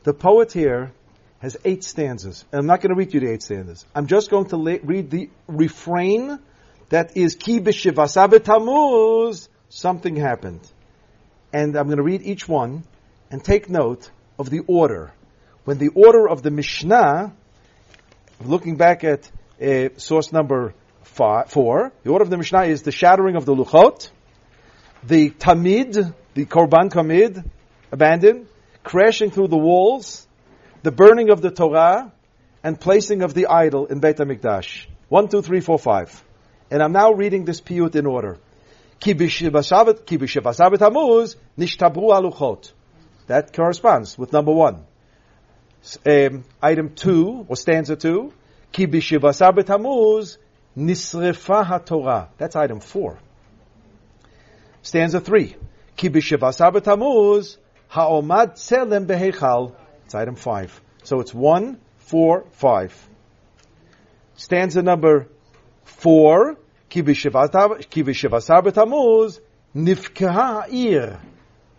The poet here has eight stanzas, and I'm not going to read you the eight stanzas. I'm just going to la- read the refrain that is Ki Tamuz, something happened. And I'm going to read each one and take note of the order. When the order of the Mishnah, looking back at uh, source number five, four. The order of the Mishnah is the shattering of the luchot, the tamid, the korban tamid, abandoned, crashing through the walls, the burning of the Torah, and placing of the idol in Beit HaMikdash. One, two, three, four, five. And I'm now reading this piyut in order. That corresponds with number one. Um, item two, or stanza two. That's item four. Stanza three. Ki b'shevasar b'tamuz ha'omad tselem behechal. It's item five. So it's one, four, five. Stanza number four. Ki b'shevasar b'tamuz nifkeha ha'ir.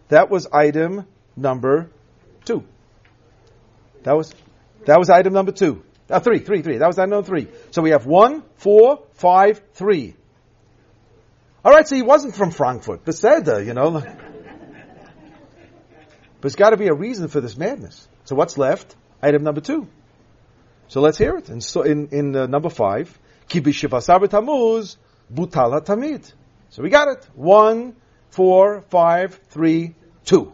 That was item number two. That was, that was item number two. Uh, three, three, three. That was item number three. So we have one, four, five, three. All right, so he wasn't from Frankfurt, Beseda, you know. but there's got to be a reason for this madness. So what's left? Item number two. So let's hear it. And so in, in uh, number five, Ki tamuz butala tamid. So we got it. One, four, five, three, two.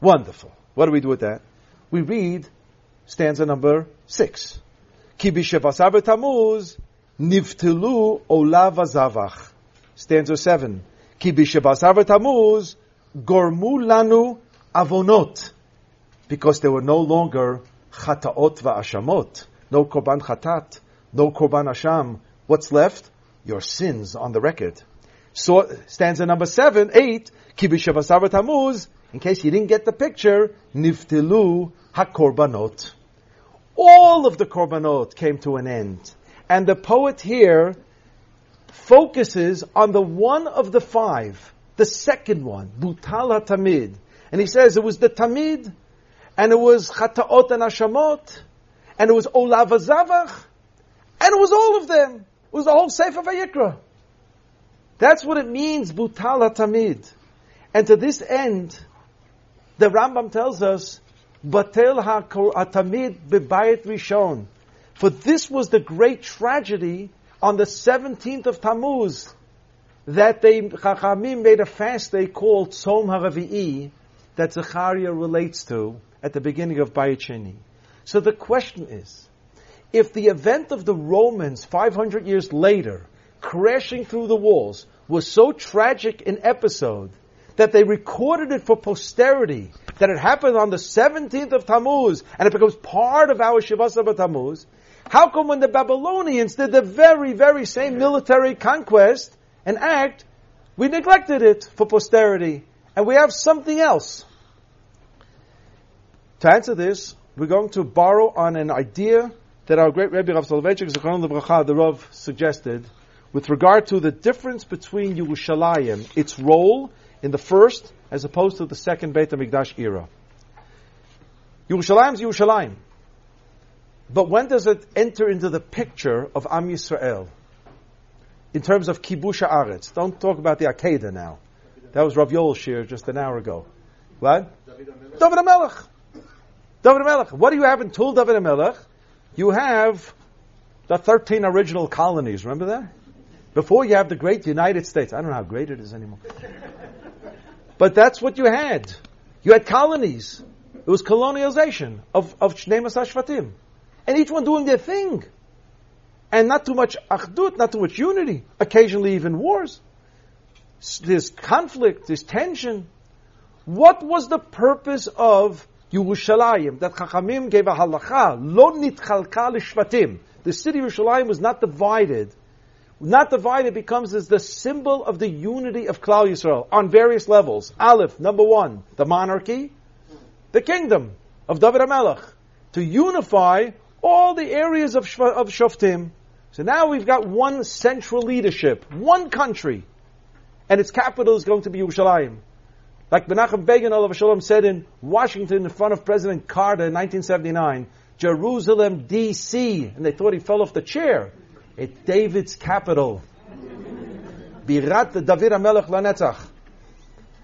Wonderful. What do we do with that? We read stanza number six. Ki b'shevasar b'tamuz nivtelu olav azavach. Stanza seven. Ki b'shevasar b'tamuz gormu lanu avonot. Because there were no longer chataot va'ashamot. No korban chatat. No korban asham. What's left? Your sins on the record. So, stanza number seven, eight, Ki b'shevasar b'tamuz, in case you didn't get the picture, niftilu hakorbanot all of the korbanot came to an end. And the poet here focuses on the one of the five, the second one, Butal HaTamid. And he says it was the Tamid, and it was Chataot and Ashamot, and it was Olav Azavach, and it was all of them. It was the whole Sefer Vayikra. That's what it means, Butal HaTamid. And to this end, the Rambam tells us Batel HaTamid Bebayit Rishon. For this was the great tragedy on the 17th of Tammuz that they, Chachamim made a fast they called Tzom HaRavi'i that Zechariah relates to at the beginning of Bayit Sheni. So the question is, if the event of the Romans 500 years later crashing through the walls was so tragic an episode that they recorded it for posterity, that it happened on the 17th of Tammuz, and it becomes part of our Shivasa Tammuz, how come when the Babylonians did the very, very same military conquest and act, we neglected it for posterity, and we have something else? To answer this, we're going to borrow on an idea that our great Rebbe Rav Soloveitchik, the Rav, suggested with regard to the difference between Yerushalayim, its role in the first as opposed to the second Beit HaMikdash era. Yerushalayim is Yerushalayim. But when does it enter into the picture of Am Yisrael? In terms of Kibush Aretz. Don't talk about the Akedah now. That was Rav Yoel Shir just an hour ago. What? David HaMelech. David HaMelech. What do you have in Tul David HaMelech? You have the 13 original colonies. Remember that? Before you have the great United States. I don't know how great it is anymore. But that's what you had. You had colonies. It was colonialization of, of Shnei Shvatim. And each one doing their thing. And not too much achdut, not too much unity. Occasionally even wars. There's conflict, there's tension. What was the purpose of Yerushalayim? That Chachamim gave a halacha, lo nitchalka l'shvatim. The city of Yerushalayim was not divided. Not divided becomes as the symbol of the unity of Klal Yisrael on various levels. Aleph, number one, the monarchy, the kingdom of David HaMelech, to unify all the areas of, of Shoftim. So now we've got one central leadership, one country, and its capital is going to be Yerushalayim. Like Menachem Begin Olav Shalom said in Washington in front of President Carter in 1979, Jerusalem, D.C., and they thought he fell off the chair. It's David's capital. Birat David HaMelech Lanetzach.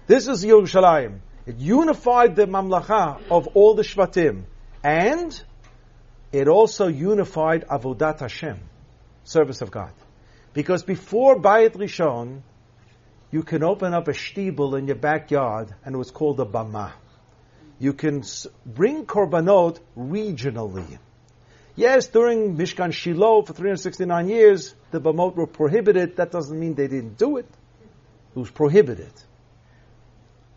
This is Yerushalayim. It unified the mamlacha of all the Shvatim. And it also unified Avodat Hashem, service of God. Because before Bayit Rishon, you can open up a shtibel in your backyard, and it was called a bama. You can bring korbanot regionally. Yes, during Mishkan Shiloh for 369 years, the bamot were prohibited. That doesn't mean they didn't do it. It was prohibited.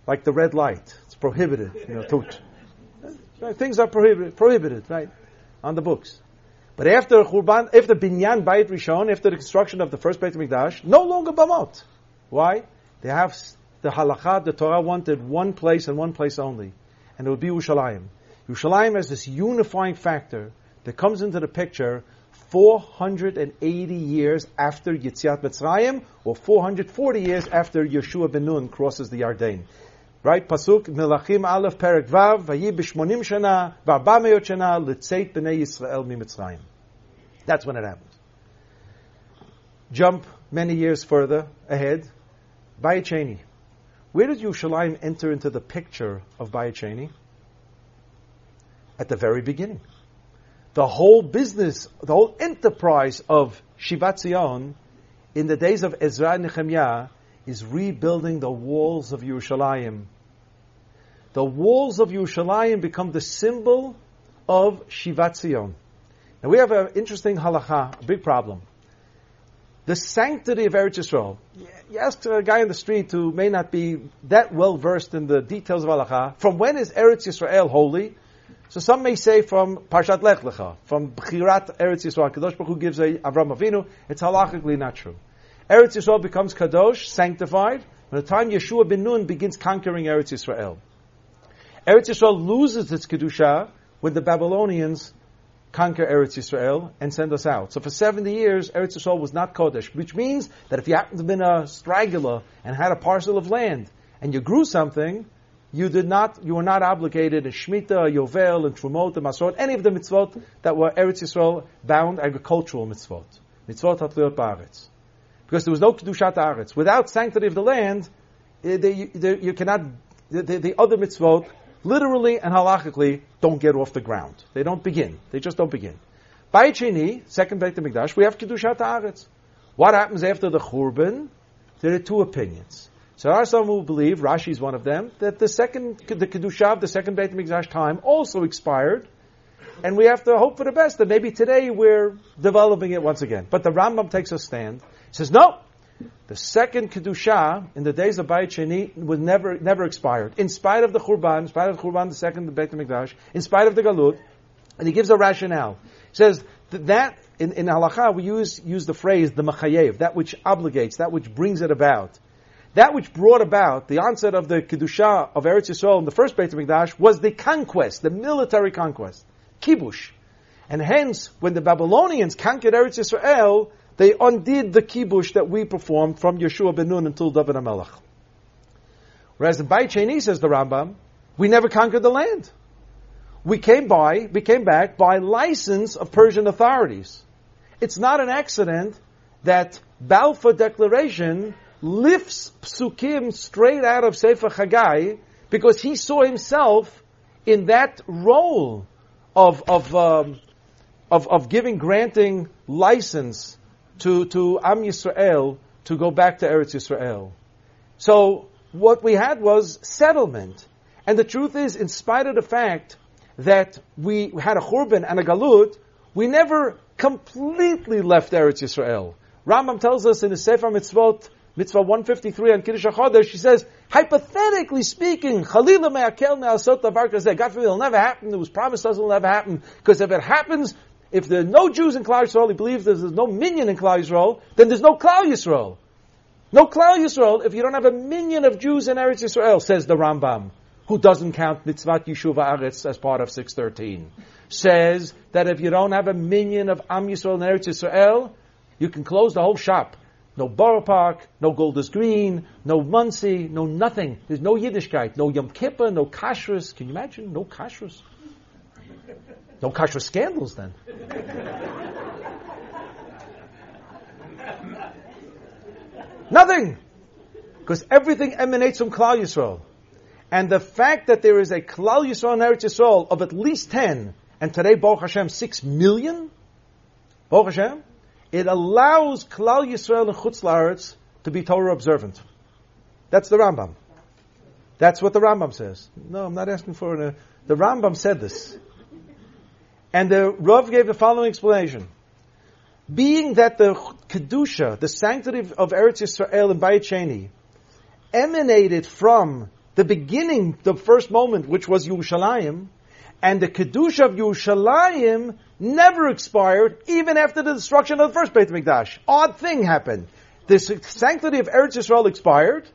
Like the red light. It's prohibited. You know, to, things are prohibited, prohibited, right? On the books. But after Churban, after Binyan Bayit Rishon, after the construction of the first Beit Mikdash, no longer bamot. Why? They have the halakha, the Torah wanted one place and one place only, and it would be Yerushalayim. Yerushalayim has this unifying factor that comes into the picture 480 years after Yitziat Mitzrayim, or 440 years after Yeshua ben Nun crosses the Yarden. Right? Pasuk Melachim Aleph Perek Vav Vayi b'shmonim shana v'arba meyot shana litzeit b'nei Yisrael mitzrayim. That's when it happens. Jump many years further ahead, Bayit. Where did Yerushalayim enter into the picture of Bayit? At the very beginning. The whole business, the whole enterprise of Shivat Zion in the days of Ezra and Nehemiah is rebuilding the walls of Yerushalayim. The walls of Yerushalayim become the symbol of Shivat Zion. Now we have an interesting halacha, a big problem the sanctity of Eretz Yisrael. You ask a guy in the street who may not be that well versed in the details of halacha, from when is Eretz Yisrael holy? So some may say from Parshat Lech Lecha, from Bchirat Eretz Yisrael. Kadosh Baruch Hu gives a Avram Avinu. It's halachically not true. Eretz Yisrael becomes kadosh, sanctified, when the time Yeshua ben Nun begins conquering Eretz Yisrael. Eretz Yisrael loses its kedusha when the Babylonians conquer Eretz Yisrael and send us out. So for 70 years, Eretz Yisrael was not Kodesh, which means that if you happened to have been a straggler and had a parcel of land and you grew something, you did not, you were not obligated in Shemitah, Yovel, and Trumot, and Masrot, any of the mitzvot that were Eretz Yisrael bound agricultural mitzvot. Mitzvot Hatliyot Ba'aretz. Because there was no Kedushat Aretz. Without sanctity of the land, eh, you cannot, the, the other mitzvot literally and halachically don't get off the ground. They don't begin. They just don't begin. By Chini, second Beit HaMikdash, we have Kedushat Haaretz. What happens after the Churban? There are two opinions. So there are some who believe, Rashi is one of them, that the second, the Kedusha of the second Beit HaMikdash time also expired, and we have to hope for the best, that maybe today we're developing it once again. But the Rambam takes a stand. He says, no, the second kedusha in the days of Bayit Sheni was never never expired, in spite of the Churban, in spite of the Churban, the second the Beit Hamikdash, in spite of the Galut, and he gives a rationale. He says that, that in, in halacha we use use the phrase the machayev, that which obligates, that which brings it about. That which brought about the onset of the kedusha of Eretz Yisrael in the first Beit Hamikdash was the conquest, the military conquest, kibush, and hence when the Babylonians conquered Eretz Yisrael they undid the kibush that we performed from Yeshua ben Nun until David HaMelech. Whereas the Bayit Sheni says the Rambam, we never conquered the land. We came by, we came back by license of Persian authorities. It's not an accident that Balfour Declaration lifts psukim straight out of Sefer Chagai because he saw himself in that role of of um, of, of giving granting license to, to Am Yisrael to go back to Eretz Yisrael. So what we had was settlement. And the truth is, in spite of the fact that we had a Churban and a Galut, we never completely left Eretz Yisrael. Rambam tells us in the Sefer Mitzvot, Mitzvah 153 on Kiddush HaChodesh, she says, hypothetically speaking, Chalila me'akel me'asot davar kazeh. God forbid it'll never happen. It was promised us it'll never happen. Because if it happens, if there are no Jews in Klal Yisrael, he believes there's, no minyan in Klal Yisrael, then there's no Klal Yisrael. No Klal Yisrael if you don't have a minyan of Jews in Eretz Yisrael, says the Rambam, who doesn't count Mitzvah Yeshuva Aretz as part of 613. Says that if you don't have a minyan of Am Yisrael in Eretz Yisrael, you can close the whole shop. No Borough Park, no Golders Green, no Monsey, no nothing. There's no Yiddishkeit, no Yom Kippur, no Kashrus. Can you imagine? No Kashrus. No Kashrus scandals then. Nothing! Because everything emanates from Klal Yisrael. And the fact that there is a Klal Yisrael and Eretz Yisrael of at least 10, and today, Baruch Hashem, 6 million, Baruch Hashem, it allows Klal Yisrael and Chutz La'aretz to be Torah observant. That's the Rambam. That's what the Rambam says. No, I'm not asking for uh, the Rambam said this. And the Rav gave the following explanation. Being that the Kedusha, the sanctity of Eretz Yisrael and Bayit Sheni, emanated from the beginning, the first moment, which was Yerushalayim, and the Kedusha of Yerushalayim never expired, even after the destruction of the first Beit HaMikdash. Odd thing happened. The sanctity of Eretz Yisrael expired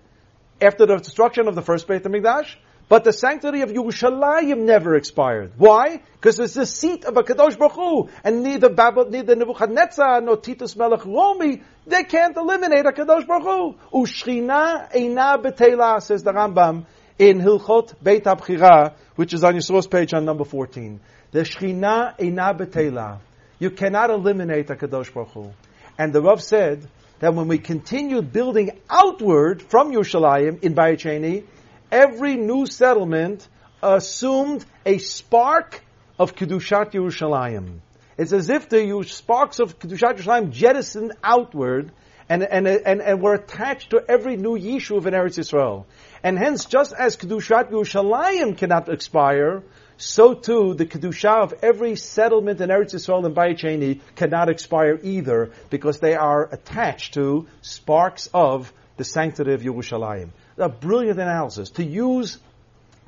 after the destruction of the first Beit HaMikdash, but the sanctity of Yerushalayim never expired. Why? Because it's the seat of a Kadosh Baruch Hu, and neither Babel, neither Nebuchadnezzar nor Titus Melech Romi, they can't eliminate a Kadosh Baruch Hu. Ushchina eina betela, says the Rambam in Hilchot Beit Abchira, which is on your source page on number 14. The Shchina eina betela. You cannot eliminate a Kadosh Baruch Hu. And the Rav said that when we continued building outward from Yerushalayim in Bayit every new settlement assumed a spark of Kedushat Yerushalayim. It's as if the sparks of Kedushat Yerushalayim jettisoned outward and, and, and, and were attached to every new Yishuv in Eretz Yisrael. And hence, just as Kedushat Yerushalayim cannot expire, so too the Kedusha of every settlement in Eretz Yisrael and Bayit cannot expire either, because they are attached to sparks of the sanctity of Yerushalayim a brilliant analysis to use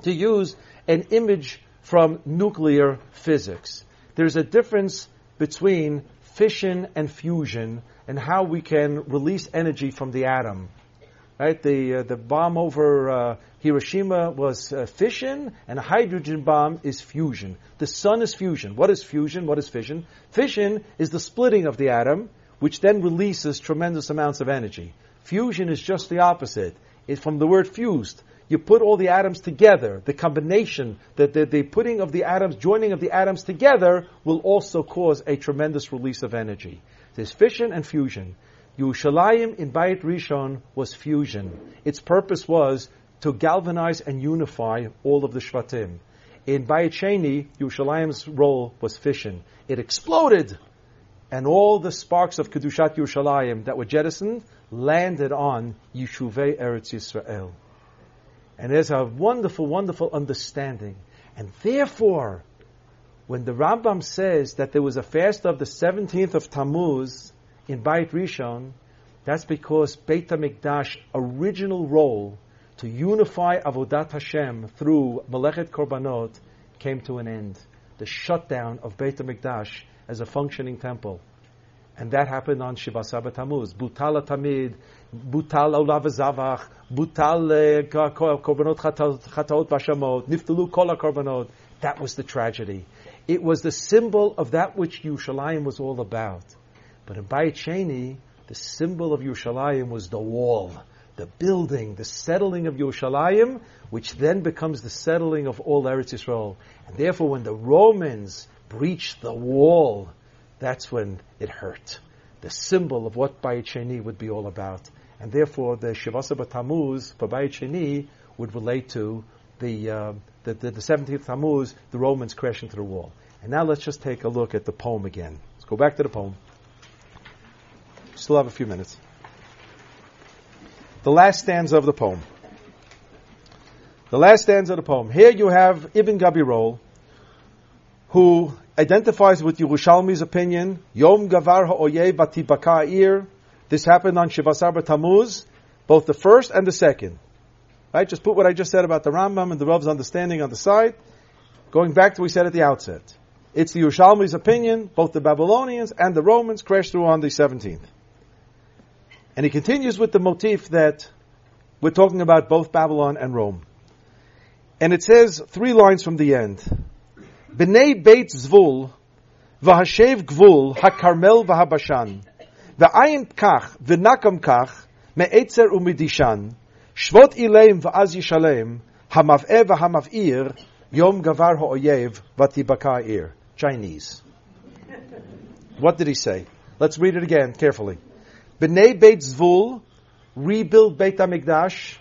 to use an image from nuclear physics. There's a difference between fission and fusion and how we can release energy from the atom. Right? The uh, the bomb over uh, Hiroshima was uh, fission, and a hydrogen bomb is fusion. The sun is fusion. What is fusion? What is fission? Fission is the splitting of the atom, which then releases tremendous amounts of energy. Fusion is just the opposite is from the word fused. You put all the atoms together. The combination, the, the, the putting of the atoms, joining of the atoms together will also cause a tremendous release of energy. There's fission and fusion. Yerushalayim in Bayit Rishon was fusion. Its purpose was to galvanize and unify all of the Shvatim. In Bayit Sheni, Yerushalayim's role was fission. It exploded, and all the sparks of Kedushat Yerushalayim that were jettisoned landed on Yeshuvei Eretz Yisrael. And there's a wonderful, wonderful understanding. And therefore, when the Rambam says that there was a fast of the 17th of Tammuz in Beit Rishon, that's because Beit HaMikdash original role to unify Avodat Hashem through Melechet Korbanot came to an end. The shutdown of Beit HaMikdash as a functioning temple. And that happened on Shiva Sabat Tammuz. Butal Tamid, Butal Olav Zavach, Butal eh, Korbanot Chataot Bashamot, Niftalu Kol Korbanot. That was the tragedy. It was the symbol of that which Yerushalayim was all about. But in Bayit Sheni, the symbol of Yerushalayim was the wall, the building, the settling of Yerushalayim, which then becomes the settling of all Eretz Yisrael. And therefore, when the Romans breached the wall, that's when it hurt. The symbol of what Bayit Sheni would be all about. And therefore, the Shivasa Tammuz for Bayit Sheni would relate to the, uh, the, the, the 17th Tammuz, the Romans crashing through the wall. And now let's just take a look at the poem again. Let's go back to the poem. Still have a few minutes. The last stanza of the poem. The last stanza of the poem. Here you have Ibn Gabirol, who identifies with Yerushalmi's opinion, Yom Gavar Ha'oyev Batibaka This happened on Shivasar Tammuz, both the first and the second. Right? Just put what I just said about the Rambam and the Rav's understanding on the side. Going back to what we said at the outset. It's the Yerushalmi's opinion, both the Babylonians and the Romans crashed through on the 17th. And he continues with the motif that we're talking about both Babylon and Rome. And it says three lines from the end. B'nei Beit Zvul, v'hashev gvul, ha-karmel v'habashan, v'ayin kach, v'nakam kach, me'etzer u'midishan, shvot ileim v'az yishalem, hamav'e v'hamav'ir, yom gavar ha'oyev, v'tibaka Chinese. What did he say? Let's read it again carefully. B'nei Beit Zvul, rebuild Beit HaMikdash,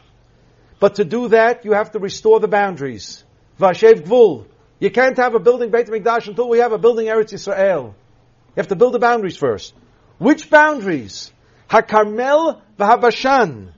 but to do that, you have to restore the boundaries. Vashev Gvul. You can't have a building Beit HaMikdash until we have a building Eretz Yisrael. You have to build the boundaries first. Which boundaries? HaKarmel v'Habashan.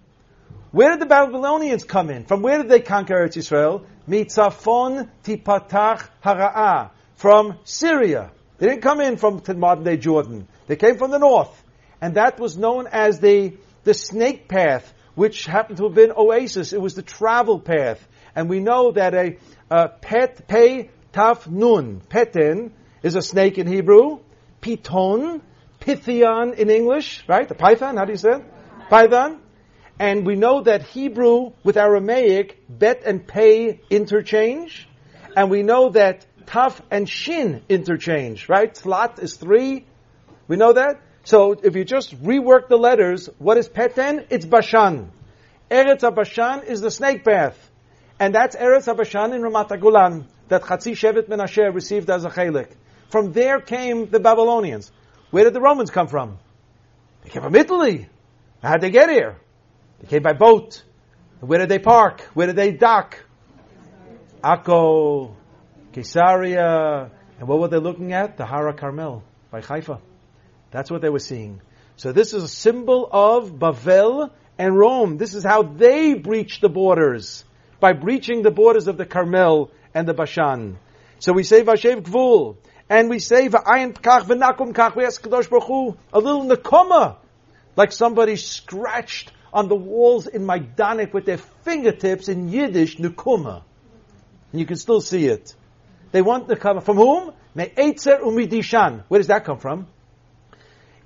Where did the Babylonians come in? From where did they conquer Eretz Yisrael? Mitzafon tipatach hara'ah. From Syria. They didn't come in from modern day Jordan. They came from the north. And that was known as the, the snake path, which happened to have been oasis. It was the travel path. And we know that a, a pet, pei, taf, nun, petin, is a snake in Hebrew. Piton, pythion in English, right? The python, how do you say it? Python. And we know that Hebrew with Aramaic, bet and pay interchange. And we know that taf and shin interchange, right? Tlat is three. We know that. So if you just rework the letters, what is Peten? It's Bashan. Eretz Bashan is the snake path. And that's Eretz Bashan in Ramat Gulan that Chatzi Shevet Menashe received as a chalik. From there came the Babylonians. Where did the Romans come from? They came from Italy. How did they get here? They came by boat. Where did they park? Where did they dock? Akko, Caesarea. And what were they looking at? The Hara Carmel by Haifa. That's what they were seeing. So this is a symbol of Bavel and Rome. This is how they breached the borders. By breaching the borders of the Carmel and the Bashan. So we say Vashev Gvul. And we say V'ayin Pkach V'nakum Kach. We ask Kadosh Baruch Hu, a little Nakoma. Like somebody scratched on the walls in Maidanek with their fingertips in Yiddish, Nakuma. And you can still see it. They want cover. From whom? Me'etzer umidishan. Where does that come from?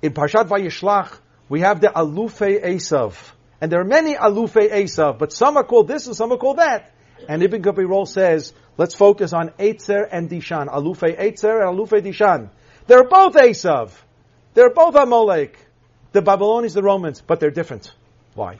In Parshat Vayishlach, we have the Alufei Esav. And there are many Alufei Esav, but some are called this and some are called that. And Ibn Gabirol says, let's focus on Eitzer and Dishan. Alufei Eitzer and Alufei Dishan. They're both Esav. They're both Amalek. The Babylonians, the Romans, but they're different. Why?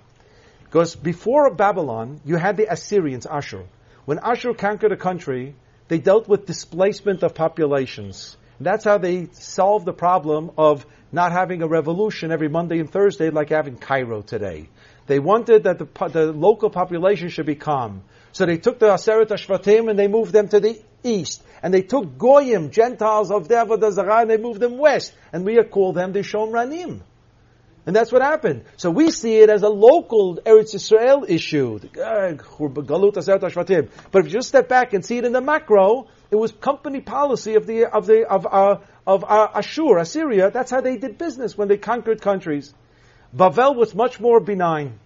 Because before Babylon, you had the Assyrians, Ashur. When Ashur conquered a country, they dealt with displacement of populations. That's how they solved the problem of not having a revolution every Monday and Thursday like having Cairo today. They wanted that the, the local population should be calm. So they took the Aseret Ashvatim and they moved them to the east. And they took Goyim, Gentiles of Devad Zarah, and they moved them west. And we call them the Shomranim. And that's what happened. So we see it as a local Eretz Yisrael issue. But if you just step back and see it in the macro, it was company policy of the of the of uh, of uh, Ashur, Assyria. That's how they did business when they conquered countries. Bavel was much more benign.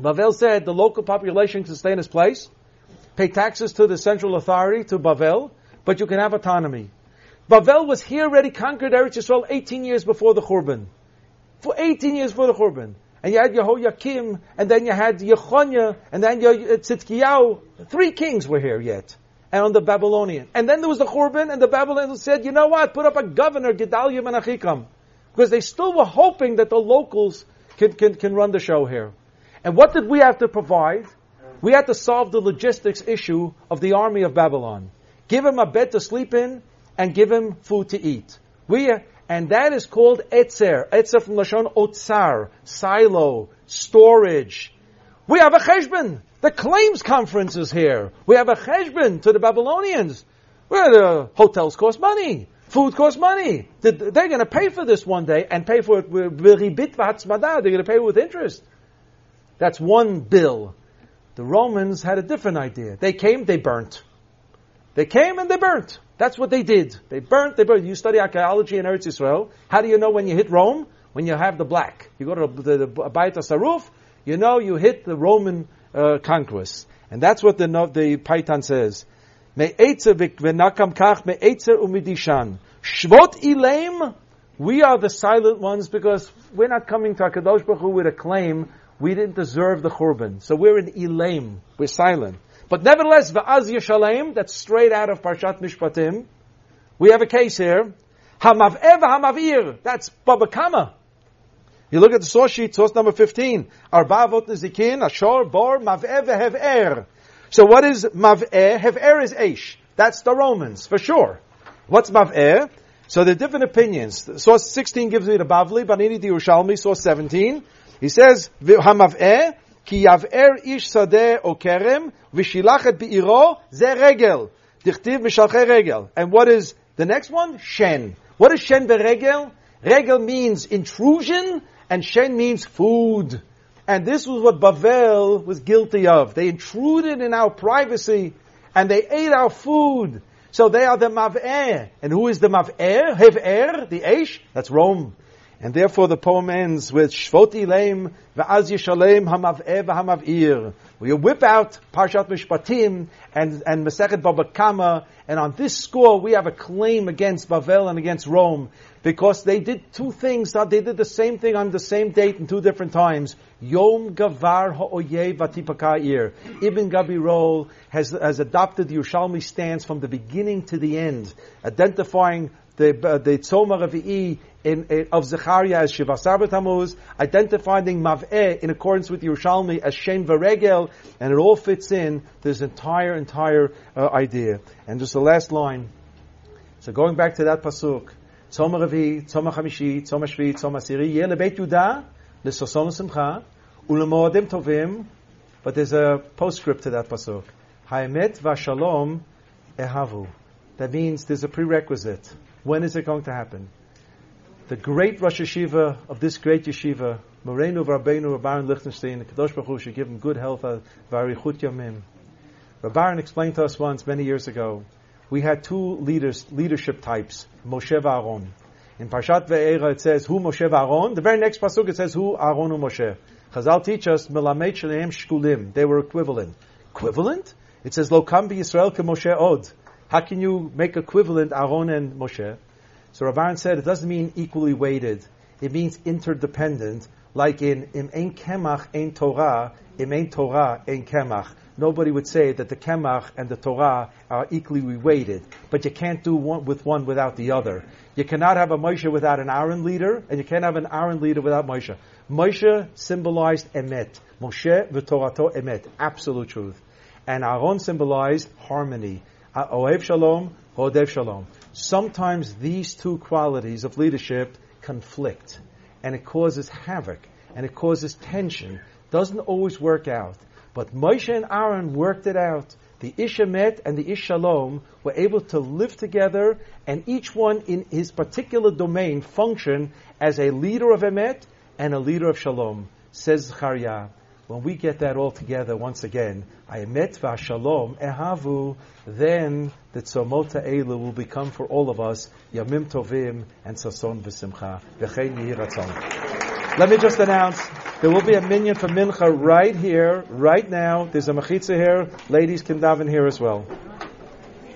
Bavel said the local population can stay in its place, pay taxes to the central authority to Bavel, but you can have autonomy. Bavel was here already conquered Eretz Yisrael 18 years before the Churban for 18 years for the Churban. And you had Yehoiakim, and then you had Yechonia, and then uh, Tzidkiyahu. Three kings were here yet. And on the Babylonian. And then there was the Churban, and the Babylonians said, you know what, put up a governor, Gedalia ben Achikam. Because they still were hoping that the locals can, can, can run the show here. And what did we have to provide? We had to solve the logistics issue of the army of Babylon. Give him a bed to sleep in, and give him food to eat. We, and that is called etzer. Etzer from Lashon otzar, silo, storage. We have a cheshbon. The claims conference is here. We have a cheshbon to the Babylonians. Where the hotels cost money. Food costs money. They're going to pay for this one day and pay for it with They're going to pay it with interest. That's one bill. The Romans had a different idea. They came, they burnt. They came and they burnt. That's what they did. They burnt, they burnt. You study archaeology in Eretz Israel. How do you know when you hit Rome? When you have the black. You go to the, the, the Bayit Saruf, you know you hit the Roman uh, conquest. And that's what the, the Paitan says. Shvot ilaim, we are the silent ones because we're not coming to HaKadosh Baruch Hu with a claim we didn't deserve the Churban. So we're in ilaim, we're silent. But nevertheless, Va'az Yishalem, that's straight out of Parshat Mishpatim. We have a case here. Hamav'ev Hamavir, that's Baba Kama. You look at the source sheet, source number 15. Arba Avot Nezikin, Ashor, Bor, Mav'ev Hev'er. So what is Mav'eh? Hev'er is Aish. That's the Romans, for sure. What's Mav'eh? So there are different opinions. Source 16 gives me the Bavli, Banini the Yerushalmi, source 17. He says, Hamav'eh, כי יבער איש שדה או כרם, ושילח את בעירו, זה רגל. דכתיב משלחי רגל. And what is the next one? Shen. What is Shen beregel? Regel means intrusion, and Shen means food. And this was what Bavel was guilty of. They intruded in our privacy, and they ate our food. So they are the Mav'er. And who is the Mav'er? Hev'er, the Aish? That's Rome. And therefore the poem ends with Shvot Ileim V'az Yishalem Hamav'eh V'Hamav'ir. We whip out Parshat Mishpatim and, and Masechet Baba Kama, and on this score we have a claim against Bavel and against Rome, because they did two things, they did the same thing on the same date in two different times. Yom Gavar Ha'oye Vatipaka'ir. Ibn Gabirol has, has adopted the Yerushalmi stance from the beginning to the end, identifying the, uh, the Tzoma Revi'i in, in, of Zechariah as Shiva Asar B'Tammuz, identifying Mav'eh in accordance with Yerushalmi as Shem Varegel, and it all fits in this entire, entire uh, idea. And just the last line. So going back to that pasuk, Tzoma Revi, Tzoma Chamishi, Tzoma Shvi, Tzoma Siri, Yeh Lebeit Yudah, L'Soson Simcha, Ulemoadim Tovim, but there's a postscript to that pasuk. Ha'emet v'shalom ehavu. That means there's a prerequisite. When is it going to happen? the great Rosh Yeshiva of this great yeshiva, Moreno Rabbeinu Rav Aharon Lichtenstein, the Kadosh Baruch Hu should give him good health, uh, Varichut Yamim. Rav Aharon explained to us once, many years ago, we had two leaders, leadership types, Moshe Aaron. In Parshat Ve'era it says, Who Moshe Aaron? The very next pasuk it says, Who Aaron and Moshe. Chazal teach us, Melamed Shaleim Shkulim. They were equivalent. Equivalent? It says, Lo Kam Yisrael ke Moshe Od. How can you make equivalent Aaron and Moshe? So Rav said it doesn't mean equally weighted. It means interdependent, like in Im Ein Kemach Ein Torah, Im Ein Torah Ein Kemach. Nobody would say that the Kemach and the Torah are equally weighted, but you can't do one with one without the other. You cannot have a Moshe without an Aaron leader, and you can't have an Aaron leader without Moshe. Moshe symbolized emet. Moshe v'torato emet, absolute truth. And Aaron symbolized harmony. Ohev shalom, hodev shalom. Sometimes these two qualities of leadership conflict and it causes havoc and it causes tension. Doesn't always work out. But Moshe and Aaron worked it out. The Ish Emet and the Ish Shalom were able to live together and each one in his particular domain function as a leader of Emet and a leader of Shalom. Says Zechariah. When we get that all together once again, Ayemet v'Shalom ehavu, then the tzomota elu will become for all of us yamim tovim and sason v'simcha v'chein Let me just announce there will be a minyan for mincha right here, right now. There's a mechitza here. Ladies can daven here as well.